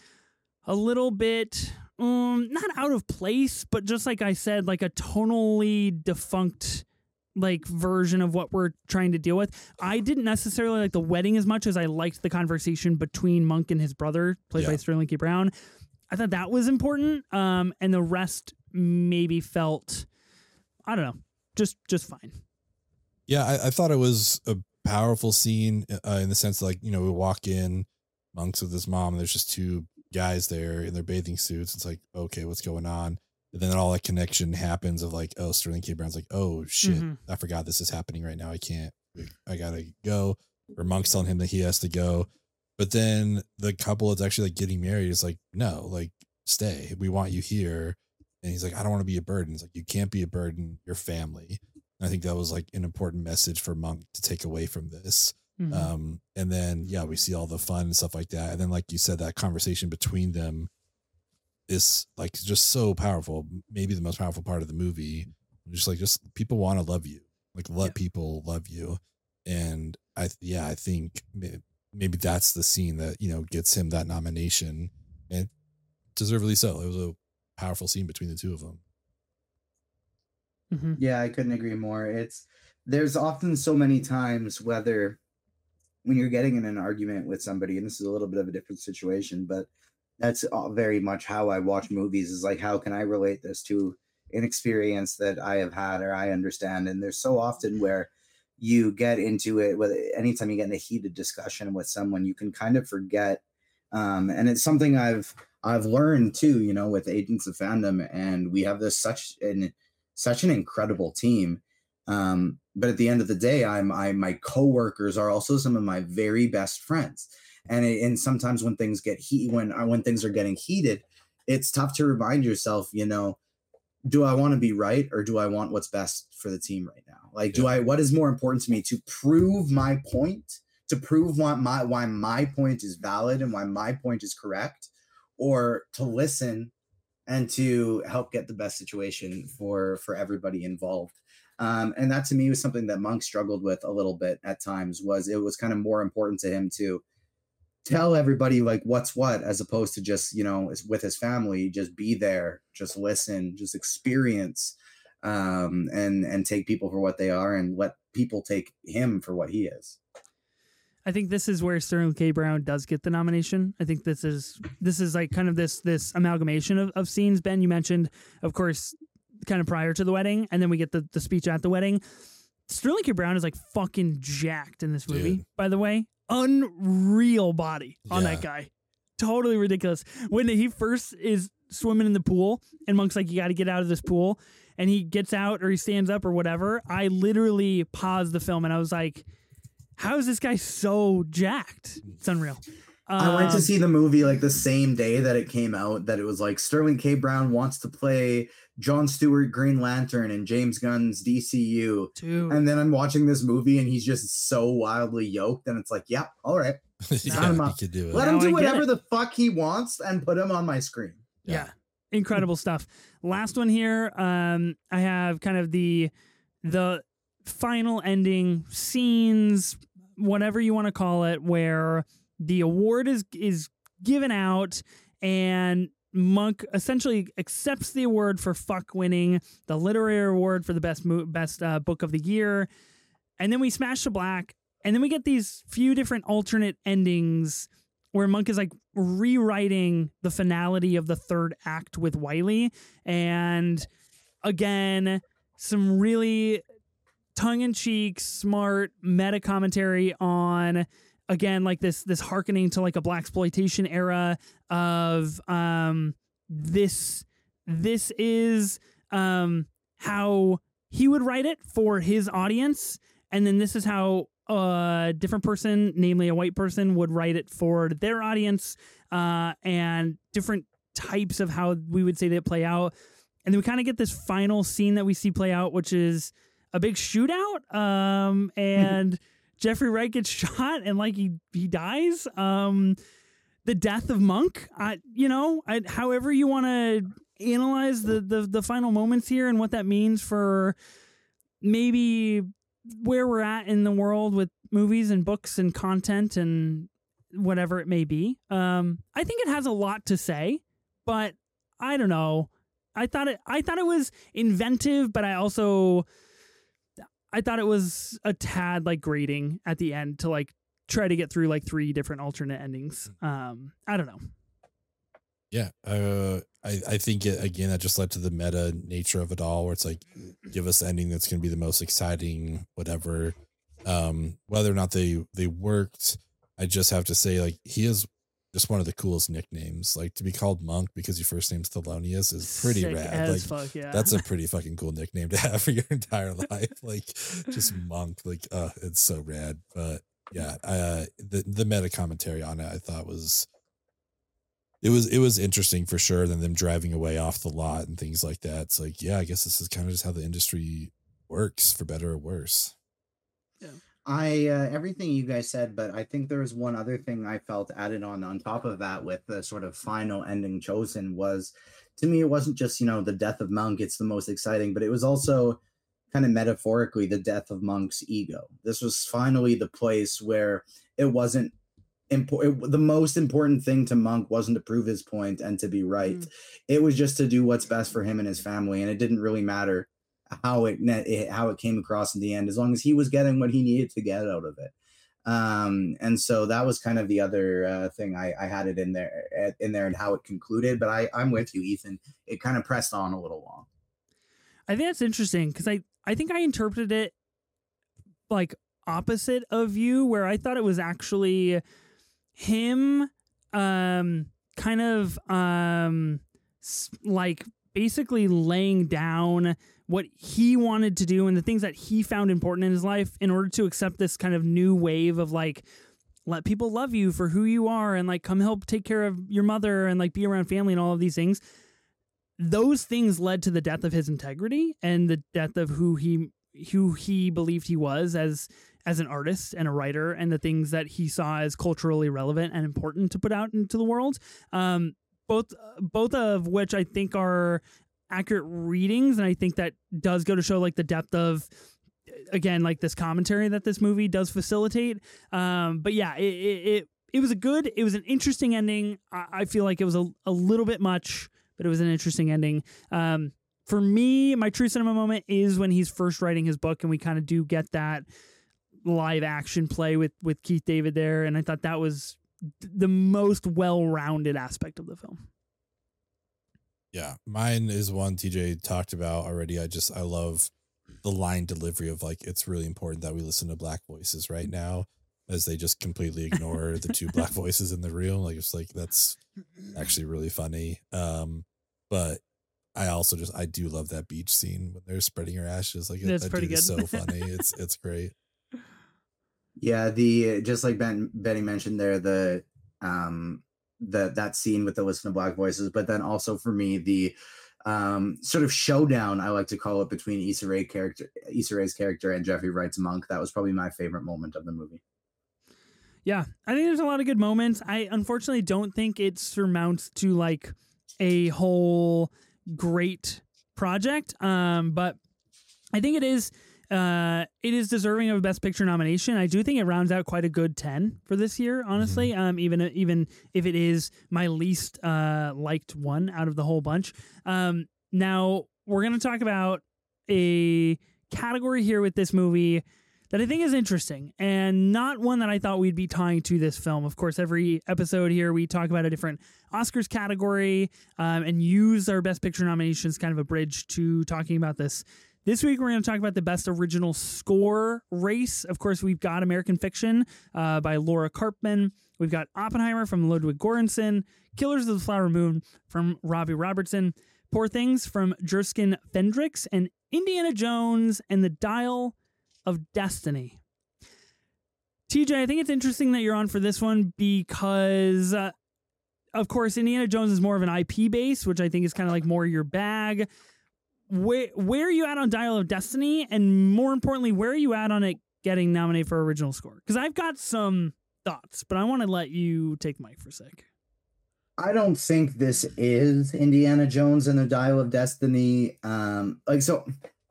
a little bit um not out of place, but just like I said, like a tonally defunct like version of what we're trying to deal with. I didn't necessarily like the wedding as much as I liked the conversation between Monk and his brother, played by Yeah. Sterling K. Brown. I thought that was important. Um, and the rest maybe felt, I don't know, just just fine. Yeah, I, I thought it was a powerful scene uh, in the sense like you know we walk in, monks with his mom, and there's just two guys there in their bathing suits. It's like okay, what's going on? And then all that connection happens of like oh Sterling K Brown's like oh shit, Mhm. I forgot this is happening right now. I can't. I gotta go. Or monk's telling him that he has to go. But then the couple that's actually like getting married is like no, like stay. We want you here. And he's like I don't want to be a burden. It's like you can't be a burden. Your family. I think that was like an important message for Monk to take away from this. Mhm. Um, and then yeah, we see all the fun and stuff like that. And then like you said, that conversation between them is like just so powerful. Maybe the most powerful part of the movie. Just like just people want to love you. Like let Yeah. people love you. And I yeah, I think maybe that's the scene that, you know, gets him that nomination. And deservedly so. It was a powerful scene between the two of them. Mhm. Yeah, I couldn't agree more. It's there's often so many times whether when you're getting in an argument with somebody, and this is a little bit of a different situation, but that's very much how I watch movies is like how can I relate this to an experience that I have had or I understand. And there's so often where you get into it with anytime you get in a heated discussion with someone, you can kind of forget. Um, and it's something I've I've learned too, you know, with Agents of Fandom, and we have this such an such an incredible team. Um, but at the end of the day, I'm I my coworkers are also some of my very best friends. And it, and sometimes when things get heat when uh, when things are getting heated, it's tough to remind yourself, you know, do I want to be right or do I want what's best for the team right now? Like, do I what is more important to me to prove my point to prove why my why my point is valid and why my point is correct, or to listen and to help get the best situation for for everybody involved. Um, and that to me was something that Monk struggled with a little bit at times. Was it was kind of more important to him to tell everybody like what's what as opposed to just you know with his family just be there just listen just experience um and and take people for what they are and let people take him for what he is I think this is where Sterling K. Brown does get the nomination. I think this is this is like kind of this this amalgamation of, of scenes. Ben, you mentioned, of course, kind of prior to the wedding, and then we get the, the speech at the wedding. Sterling K. Brown is like fucking jacked in this movie, Dude. by the way. Unreal body on Yeah. that guy. Totally ridiculous. When he first is swimming in the pool and Monk's like, you got to get out of this pool. And he gets out or he stands up or whatever. I literally paused the film and I was like, how is this guy so jacked? It's unreal. I went to Um, see the movie like the same day that it came out. That it was like Sterling K. Brown wants to play John Stewart Green Lantern and James Gunn's DCU. Dude. And then I'm watching this movie and he's just so wildly yoked. And it's like, yeah, all right. yeah, him could do it. Let Now him do whatever the fuck he wants and put him on my screen. yeah. incredible stuff last one here um i have kind of the the final ending scenes whatever you want to call it where the award is is given out and monk essentially accepts the award for fuck winning the literary award for the best mo- best uh, book of the year and then we smash to black and then we get these few different alternate endings where Monk is like rewriting the finality of the third act with Wiley. And again, some really tongue in cheek, smart meta commentary on again like this this harkening to like a blaxploitation era of um this this is um how he would write it for his audience and then this is how a different person, namely a white person, would write it for their audience, uh, and different types of how we would say that play out. And then we kind of get this final scene that we see play out, which is a big shootout. Um, and Jeffrey Wright gets shot and like he he dies. Um, the death of Monk. I, you know, I, however you want to analyze the, the the final moments here and what that means for maybe where we're at in the world with movies and books and content and whatever it may be. Um, I think it has a lot to say, but I don't know. I thought it. I thought it was inventive, but I also, I thought it was a tad like grating at the end to like try to get through like three different alternate endings. Um, I don't know. Yeah, uh, I I think it, again that just led to the meta nature of it all, where it's like, give us the ending that's going to be the most exciting, whatever. Um, whether or not they they worked, I just have to say, like he is just one of the coolest nicknames. Like to be called Monk because your first name's Thelonious is pretty Sick rad. Like fuck, yeah. that's a pretty fucking cool nickname to have for your entire life. Like just Monk, like uh, it's so rad. But yeah, uh, the the meta commentary on it, I thought was it was it was interesting for sure. Then them driving away off the lot and things like that. It's like, yeah, I guess this is kind of just how the industry works, for better or worse. I uh, everything you guys said, but I think there was one other thing I felt added on on top of that with the sort of final ending chosen was to me it wasn't just you know the death of Monk it's the most exciting, but it was also kind of metaphorically the death of Monk's ego. This was finally the place where it wasn't important. The most important thing to Monk wasn't to prove his point and to be right. Mm. It was just to do what's best for him and his family, and it didn't really matter how it, it how it came across in the end as long as he was getting what he needed to get out of it. Um and so that was kind of the other uh, thing I, I had it in there uh, in there and how it concluded but i i'm with you ethan. It kind of pressed on a little long. I think that's interesting because I I think I interpreted it like opposite of you, where I thought it was actually him, um, kind of um, like basically laying down what he wanted to do and the things that he found important in his life in order to accept this kind of new wave of like let people love you for who you are and like come help take care of your mother and like be around family and all of these things those things led to the death of his integrity and the death of who he who he believed he was as as an artist and a writer and the things that he saw as culturally relevant and important to put out into the world. Um, both both of which I think are accurate readings, and I think that does go to show like the depth of again like this commentary that this movie does facilitate. Um, but yeah, it, it, it it was a good, it was an interesting ending. I, I feel like it was a, a little bit much, but it was an interesting ending. Um, for me, my true cinema moment is when he's first writing his book, and we kind of do get that live action play with with Keith David there, and I thought that was the most well rounded aspect of the film. Yeah, mine is one TJ talked about already. I just I love the line delivery of like it's really important that we listen to black voices right now as they just completely ignore the two black voices in the room. Like it's like that's actually really funny. Um, but I also just I do love that beach scene when they're spreading her ashes. Like That's that pretty dude is good. so funny. It's it's great. Yeah, the just like Ben Benny mentioned there, the um the that scene with the listen to black voices, but then also for me the um sort of showdown I like to call it between Issa Rae character Issa Rae's character and Jeffrey Wright's monk. That was probably my favorite moment of the movie. Yeah, I think there's a lot of good moments. I unfortunately don't think it surmounts to like a whole great project. Um, but I think it is uh it is deserving of a best picture nomination. I do think it rounds out quite a good 10 for this year, honestly. Um even even if it is my least uh liked one out of the whole bunch. Um now we're going to talk about a category here with this movie that I think is interesting and not one that I thought we'd be tying to this film. Of course, every episode here we talk about a different Oscars category um, and use our Best Picture nominations kind of a bridge to talking about this. This week we're going to talk about the Best Original Score race. Of course, we've got American Fiction uh, by Laura Karpman. We've got Oppenheimer from Ludwig Göransson, Killers of the Flower Moon from Robbie Robertson, Poor Things from Jerskin Fendrix, and Indiana Jones and the Dial of Destiny. TJ, I think it's interesting that you're on for this one because, uh, of course, Indiana Jones is more of an IP base, which I think is kind of like more your bag. Where where are you at on Dial of Destiny, and more importantly, where are you at on it getting nominated for original score? Because I've got some thoughts, but I want to let you take Mike for a sec. I don't think this is Indiana Jones and the Dial of Destiny. Um, like so,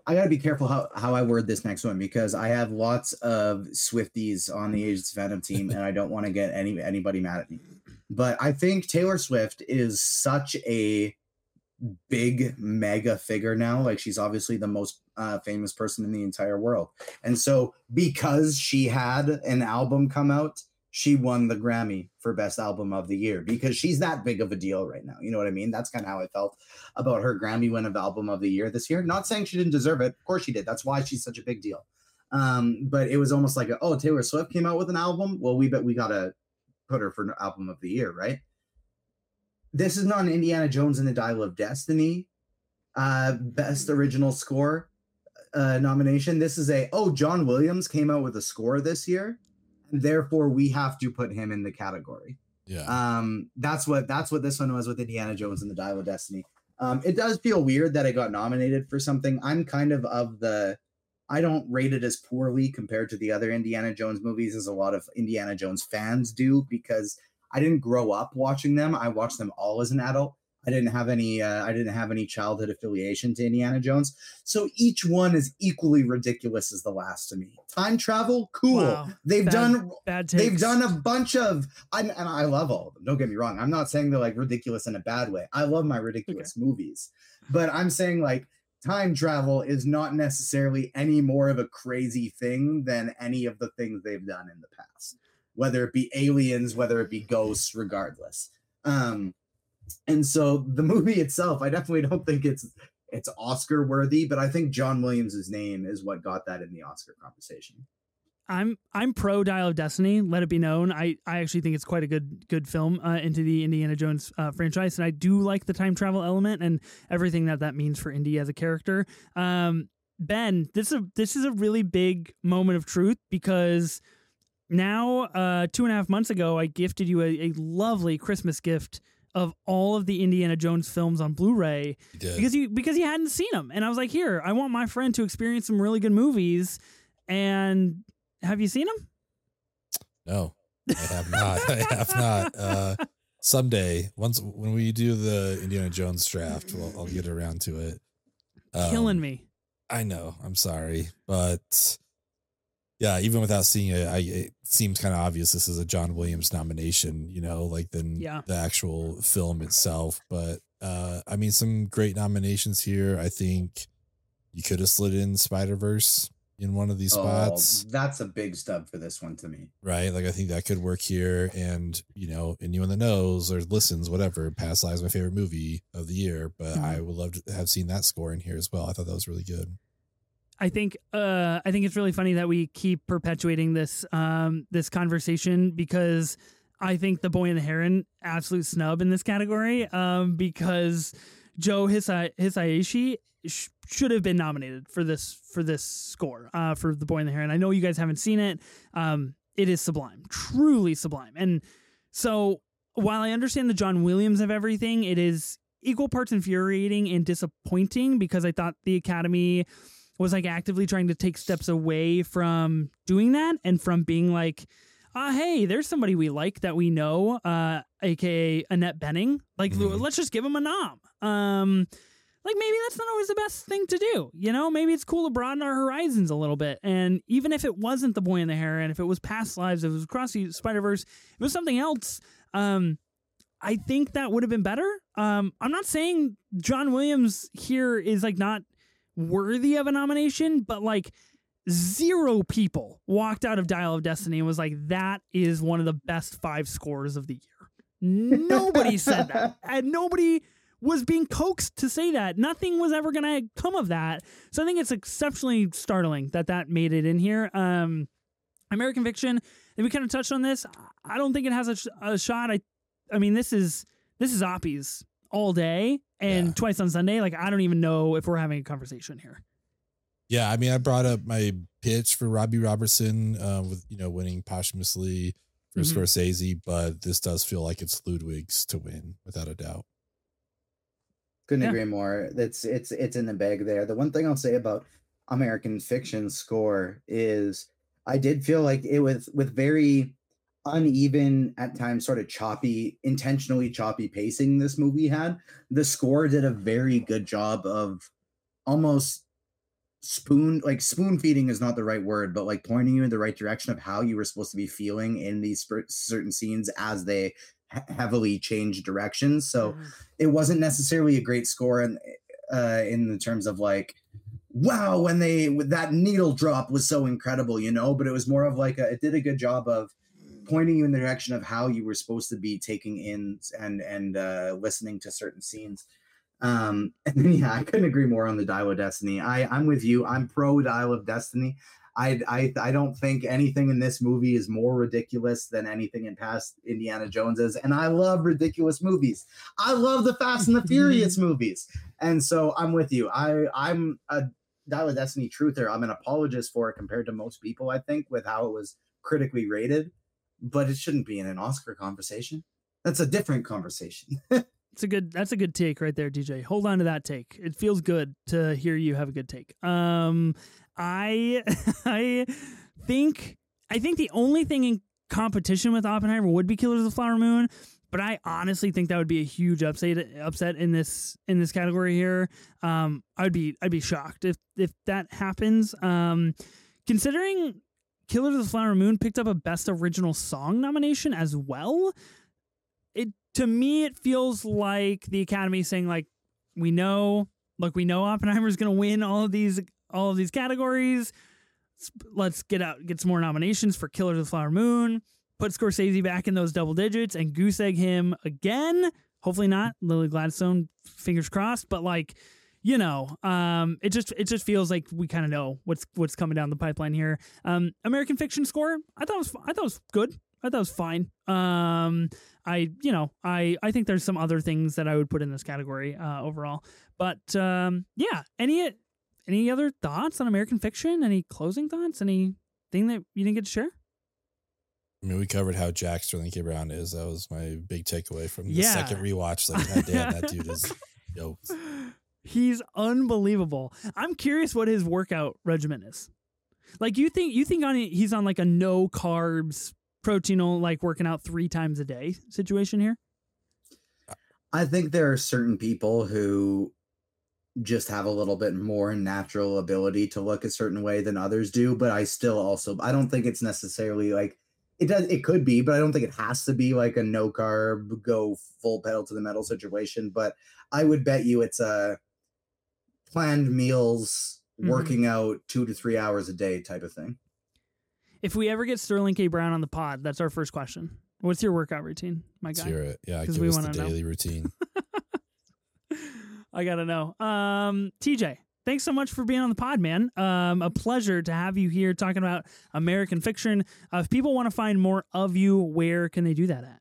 I gotta be careful how, how I word this next one because I have lots of Swifties on the Agents of Fandom team, and I don't want to get any anybody mad at me. But I think Taylor Swift is such a big mega figure now. Like she's obviously the most uh, famous person in the entire world, and so because she had an album come out she won the Grammy for Best Album of the Year because she's that big of a deal right now. You know what I mean? That's kind of how I felt about her Grammy win of Album of the Year this year. Not saying she didn't deserve it. Of course she did. That's why she's such a big deal. Um, but it was almost like, a, oh, Taylor Swift came out with an album. Well, we bet we gotta put her for Album of the Year, right? This is not an Indiana Jones and the Dial of Destiny uh, Best Original Score uh, nomination. This is a oh, John Williams came out with a score this year and therefore we have to put him in the category. Yeah. Um, that's what that's what this one was with Indiana Jones and the Dial of Destiny. Um, it does feel weird that it got nominated for something. I'm kind of of the I don't rate it as poorly compared to the other Indiana Jones movies as a lot of Indiana Jones fans do because I didn't grow up watching them. I watched them all as an adult. I didn't have any uh, I didn't have any childhood affiliation to Indiana Jones. So each one is equally ridiculous as the last to me. Time travel, cool. Wow. They've Bad- done Bad they've done a bunch of I and I love all of them. Don't get me wrong. I'm not saying they're like ridiculous in a bad way. I love my ridiculous movies. But I'm saying like time travel is not necessarily any more of a crazy thing than any of the things they've done in the past. Whether it be aliens, whether it be ghosts, regardless. Um and so the movie itself, I definitely don't think it's it's Oscar worthy, but I think John Williams's name is what got that in the Oscar conversation. I'm I'm pro Dial of Destiny. Let it be known. I, I actually think it's quite a good good film uh, into the Indiana Jones uh, franchise, and I do like the time travel element and everything that that means for Indy as a character. Um, ben, this is a, this is a really big moment of truth because now uh, two and a half months ago, I gifted you a, a lovely Christmas gift of all of the Indiana Jones films on Blu-ray He because you because you hadn't seen them, and I was like, here, I want my friend to experience some really good movies, and have you seen them? No, I have not. I have not. Uh, someday, once when we do the Indiana Jones draft, we'll, I'll get around to it. Um, Killing me. I know. I'm sorry, but yeah, even without seeing it, I, it seems kind of obvious this is a John Williams nomination. You know, like than Yeah. the actual film itself. But uh, I mean, some great nominations here. I think you could have slid in Spider Verse in one of these spots Oh, that's a big stub for this one to me. right? Like I think that could work here. And you know, anyone that knows or listens, whatever, Past Lives my favorite movie of the year, but Mhm. I would love to have seen that score in here as well. I thought that was really good. I think uh, I think it's really funny that we keep perpetuating this um, this conversation because I think the boy and the heron absolute snub in this category um, because Joe Hisai- Hisaishi sh- should have been nominated for this for this score uh, for the boy and the heron. I know you guys haven't seen it. Um, it is sublime, truly sublime, and so while I understand the John Williams of everything, it is equal parts infuriating and disappointing because I thought the Academy was like actively trying to take steps away from doing that and from being like, uh, hey, there's somebody we like that we know, uh, aka Annette Bening. Like, Mhm. let's just give him a nom. Um, like maybe that's not always the best thing to do. You know, maybe it's cool to broaden our horizons a little bit. And even if it wasn't the boy in the hair, and if it was past lives, if it was across the Spider Verse, it was something else. Um, I think that would have been better. Um, I'm not saying John Williams here is like not worthy of a nomination, but like zero people walked out of Dial of Destiny and was like, that is one of the best five scores of the year. Nobody said that. And nobody was being coaxed to say that. Nothing was ever going to come of that. So I think it's exceptionally startling that that made it in here. Um, American Fiction, and we kind of touched on this. I don't think it has a, sh- a shot. I, I mean, this is this is Oppies all day and Yeah. twice on Sunday. Like I don't even know if we're having a conversation here. Yeah, I mean, I brought up my pitch for Robbie Robertson uh, with you know winning posthumously for Mhm. Scorsese, but this does feel like it's Ludwig's to win without a doubt. Couldn't Yeah. agree more. It's it's it's in the bag there. The one thing I'll say about American Fiction score is I did feel like it was with very uneven at times sort of choppy intentionally choppy pacing this movie had the score did a very good job of almost spoon like spoon feeding is not the right word but like pointing you in the right direction of how you were supposed to be feeling in these cer- certain scenes as they he- heavily change directions. So it wasn't necessarily a great score in uh in the terms of like wow when they with that needle drop was so incredible you know but it was more of like a, it did a good job of pointing you in the direction of how you were supposed to be taking in and and uh listening to certain scenes um and then yeah i couldn't agree more on the dial of destiny i i'm with you i'm pro dial of destiny I, I I don't think anything in this movie is more ridiculous than anything in past Indiana Joneses, and I love ridiculous movies. I love the Fast and the Furious movies, and so I'm with you. I I'm a Dial of Destiny truther. I'm an apologist for it compared to most people. I think with how it was critically rated, but it shouldn't be in an Oscar conversation. That's a different conversation. It's a good. That's a good take right there, TJ. Hold on to that take. It feels good to hear you have a good take. Um, I, I think, I think the only thing in competition with Oppenheimer would be Killers of the Flower Moon, but I honestly think that would be a huge upset upset in this in this category here. Um, I'd be I'd be shocked if if that happens. Um, considering Killers of the Flower Moon picked up a Best Original Song nomination as well. It to me it feels like the Academy saying like we know look we know Oppenheimer's going to win all of these all of these categories. Let's get out get some more nominations for Killer of the Flower Moon. Put Scorsese back in those double digits and goose egg him again. Hopefully not Lily Gladstone. Fingers crossed. But like you know, um, it just it just feels like we kind of know what's what's coming down the pipeline here. Um, American Fiction score, I thought was I thought was good. I thought it was fine. Um, I you know I I think there's some other things that I would put in this category uh, overall. But um, yeah, any any other thoughts on American Fiction? Any closing thoughts? Anything that you didn't get to share? I mean, we covered how Jack Sterling K. Brown is. That was my big takeaway from the Yeah. second rewatch. Like, God damn, that dude is yoked. He's unbelievable. I'm curious what his workout regimen is. Like you think you think on he's on like a no carbs protein like working out three times a day situation here. I think there are certain people who just have a little bit more natural ability to look a certain way than others do, but I still also I don't think it's necessarily like it does it could be, but I don't think it has to be like a no carb go full pedal to the metal situation, but I would bet you it's a planned meals Mhm. working out 2 to 3 hours a day type of thing. If we ever get Sterling K. Brown on the pod, that's our first question. What's your workout routine, my Let's guy? hear it. Yeah, 'Cause give we us the wanna know. daily routine. I gotta know. Um, TJ, thanks so much for being on the pod, man. Um, a pleasure to have you here talking about American fiction. Uh, if people want to find more of you, where can they do that at?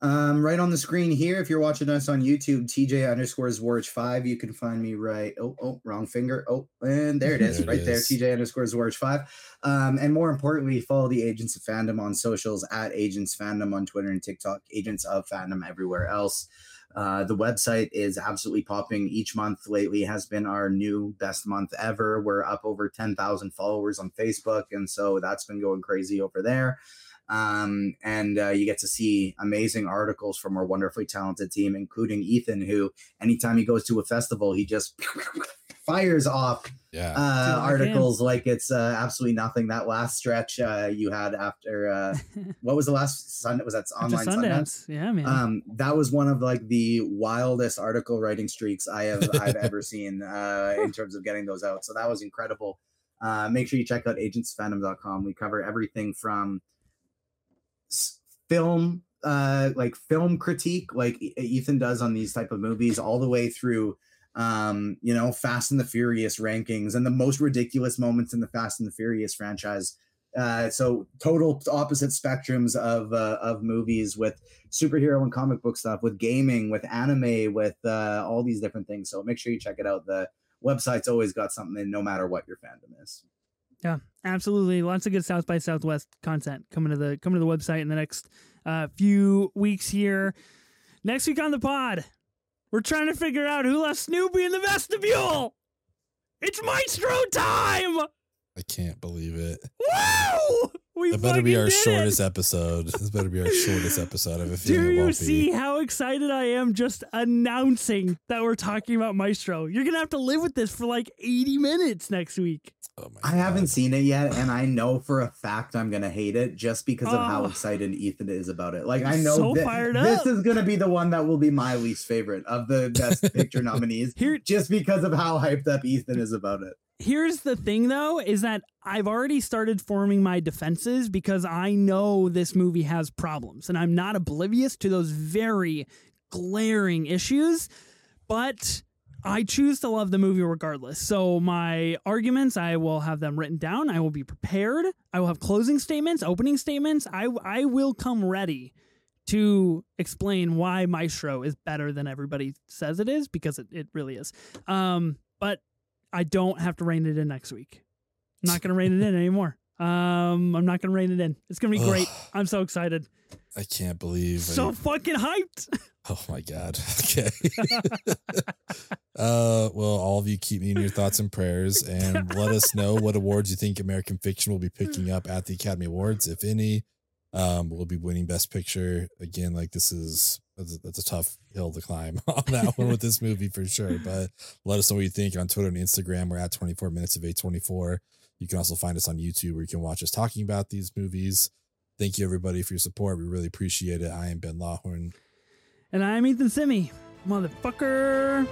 Um, right on the screen here, if you're watching us on YouTube, TJ underscore Zwarych five, you can find me right. Oh, oh, wrong finger. Oh, and there it is, There it right there. is. TJ underscore Zwarych five. Um, and more importantly, follow the Agents of Fandom on socials at Agents Fandom on Twitter and TikTok, Agents of Fandom everywhere else. Uh, the website is absolutely popping each month lately has been our new best month ever we're up over 10,000 followers on facebook and so that's been going crazy over there um, and uh, you get to see amazing articles from our wonderfully talented team, including Ethan, who anytime he goes to a festival, he just fires off Yeah. uh, articles like it's uh, absolutely nothing. That last stretch uh, you had after uh, what was the last Sunday? Was that After online Sundance? Sundance. Yeah, man. Um, that was one of like the wildest article writing streaks I have I've ever seen uh, in terms of getting those out. So that was incredible. Uh, make sure you check out agentsfandom.com. We cover everything from s- film, uh, like film critique, like Ethan does on these type of movies, all the way through, um, you know, Fast and the Furious rankings and the most ridiculous moments in the Fast and the Furious franchise. Uh, so total opposite spectrums of uh, of movies with superhero and comic book stuff, with gaming, with anime, with uh, all these different things. So make sure you check it out. The website's always got something in, no matter what your fandom is. Yeah, absolutely, lots of good South by Southwest content coming to the coming to the website in the next uh, few weeks here. Next week on the pod, we're trying to figure out who left Snoopy in the vestibule. It's Maestro time! I can't believe it. Woo! We It better be our did it! shortest episode. This better be our shortest episode. I have a feeling Do it you won't see be. how excited I am just announcing that we're talking about Maestro? You're gonna have to live with this for like 80 minutes next week. Oh my I haven't seen it yet, and I know for a fact I'm gonna hate it just because of how Oh. excited Ethan is about it. Like I know so thi- fired this is gonna be the one that will be my least favorite of the best picture nominees, Here, just because of how hyped up Ethan is about it. Here's the thing though is that I've already started forming my defenses because I know this movie has problems and I'm not oblivious to those very glaring issues, but I choose to love the movie regardless. So my arguments, I will have them written down. I will be prepared. I will have closing statements, opening statements. I I will come ready to explain why Maestro is better than everybody says it is because it, it really is. Um, but I don't have to rein it in next week. I'm not going to rein it in anymore. Um, I'm not going to rein it in. It's going to be great. I'm so excited. I can't believe. So I, fucking hyped. oh my god. Okay. uh, well, all of you keep me in your thoughts and prayers, and let us know what awards you think American Fiction will be picking up at the Academy Awards, if any. Um, we'll be winning Best Picture again. Like this is that's a, that's a tough hill to climb on that one with this movie for sure. But let us know what you think on Twitter and Instagram. We're at 24 minutes of A24. You can also find us on YouTube where you can watch us talking about these movies. Thank you everybody for your support. We really appreciate it. I am Ben Lawhorn. And I'm Ethan Simi. Motherfucker.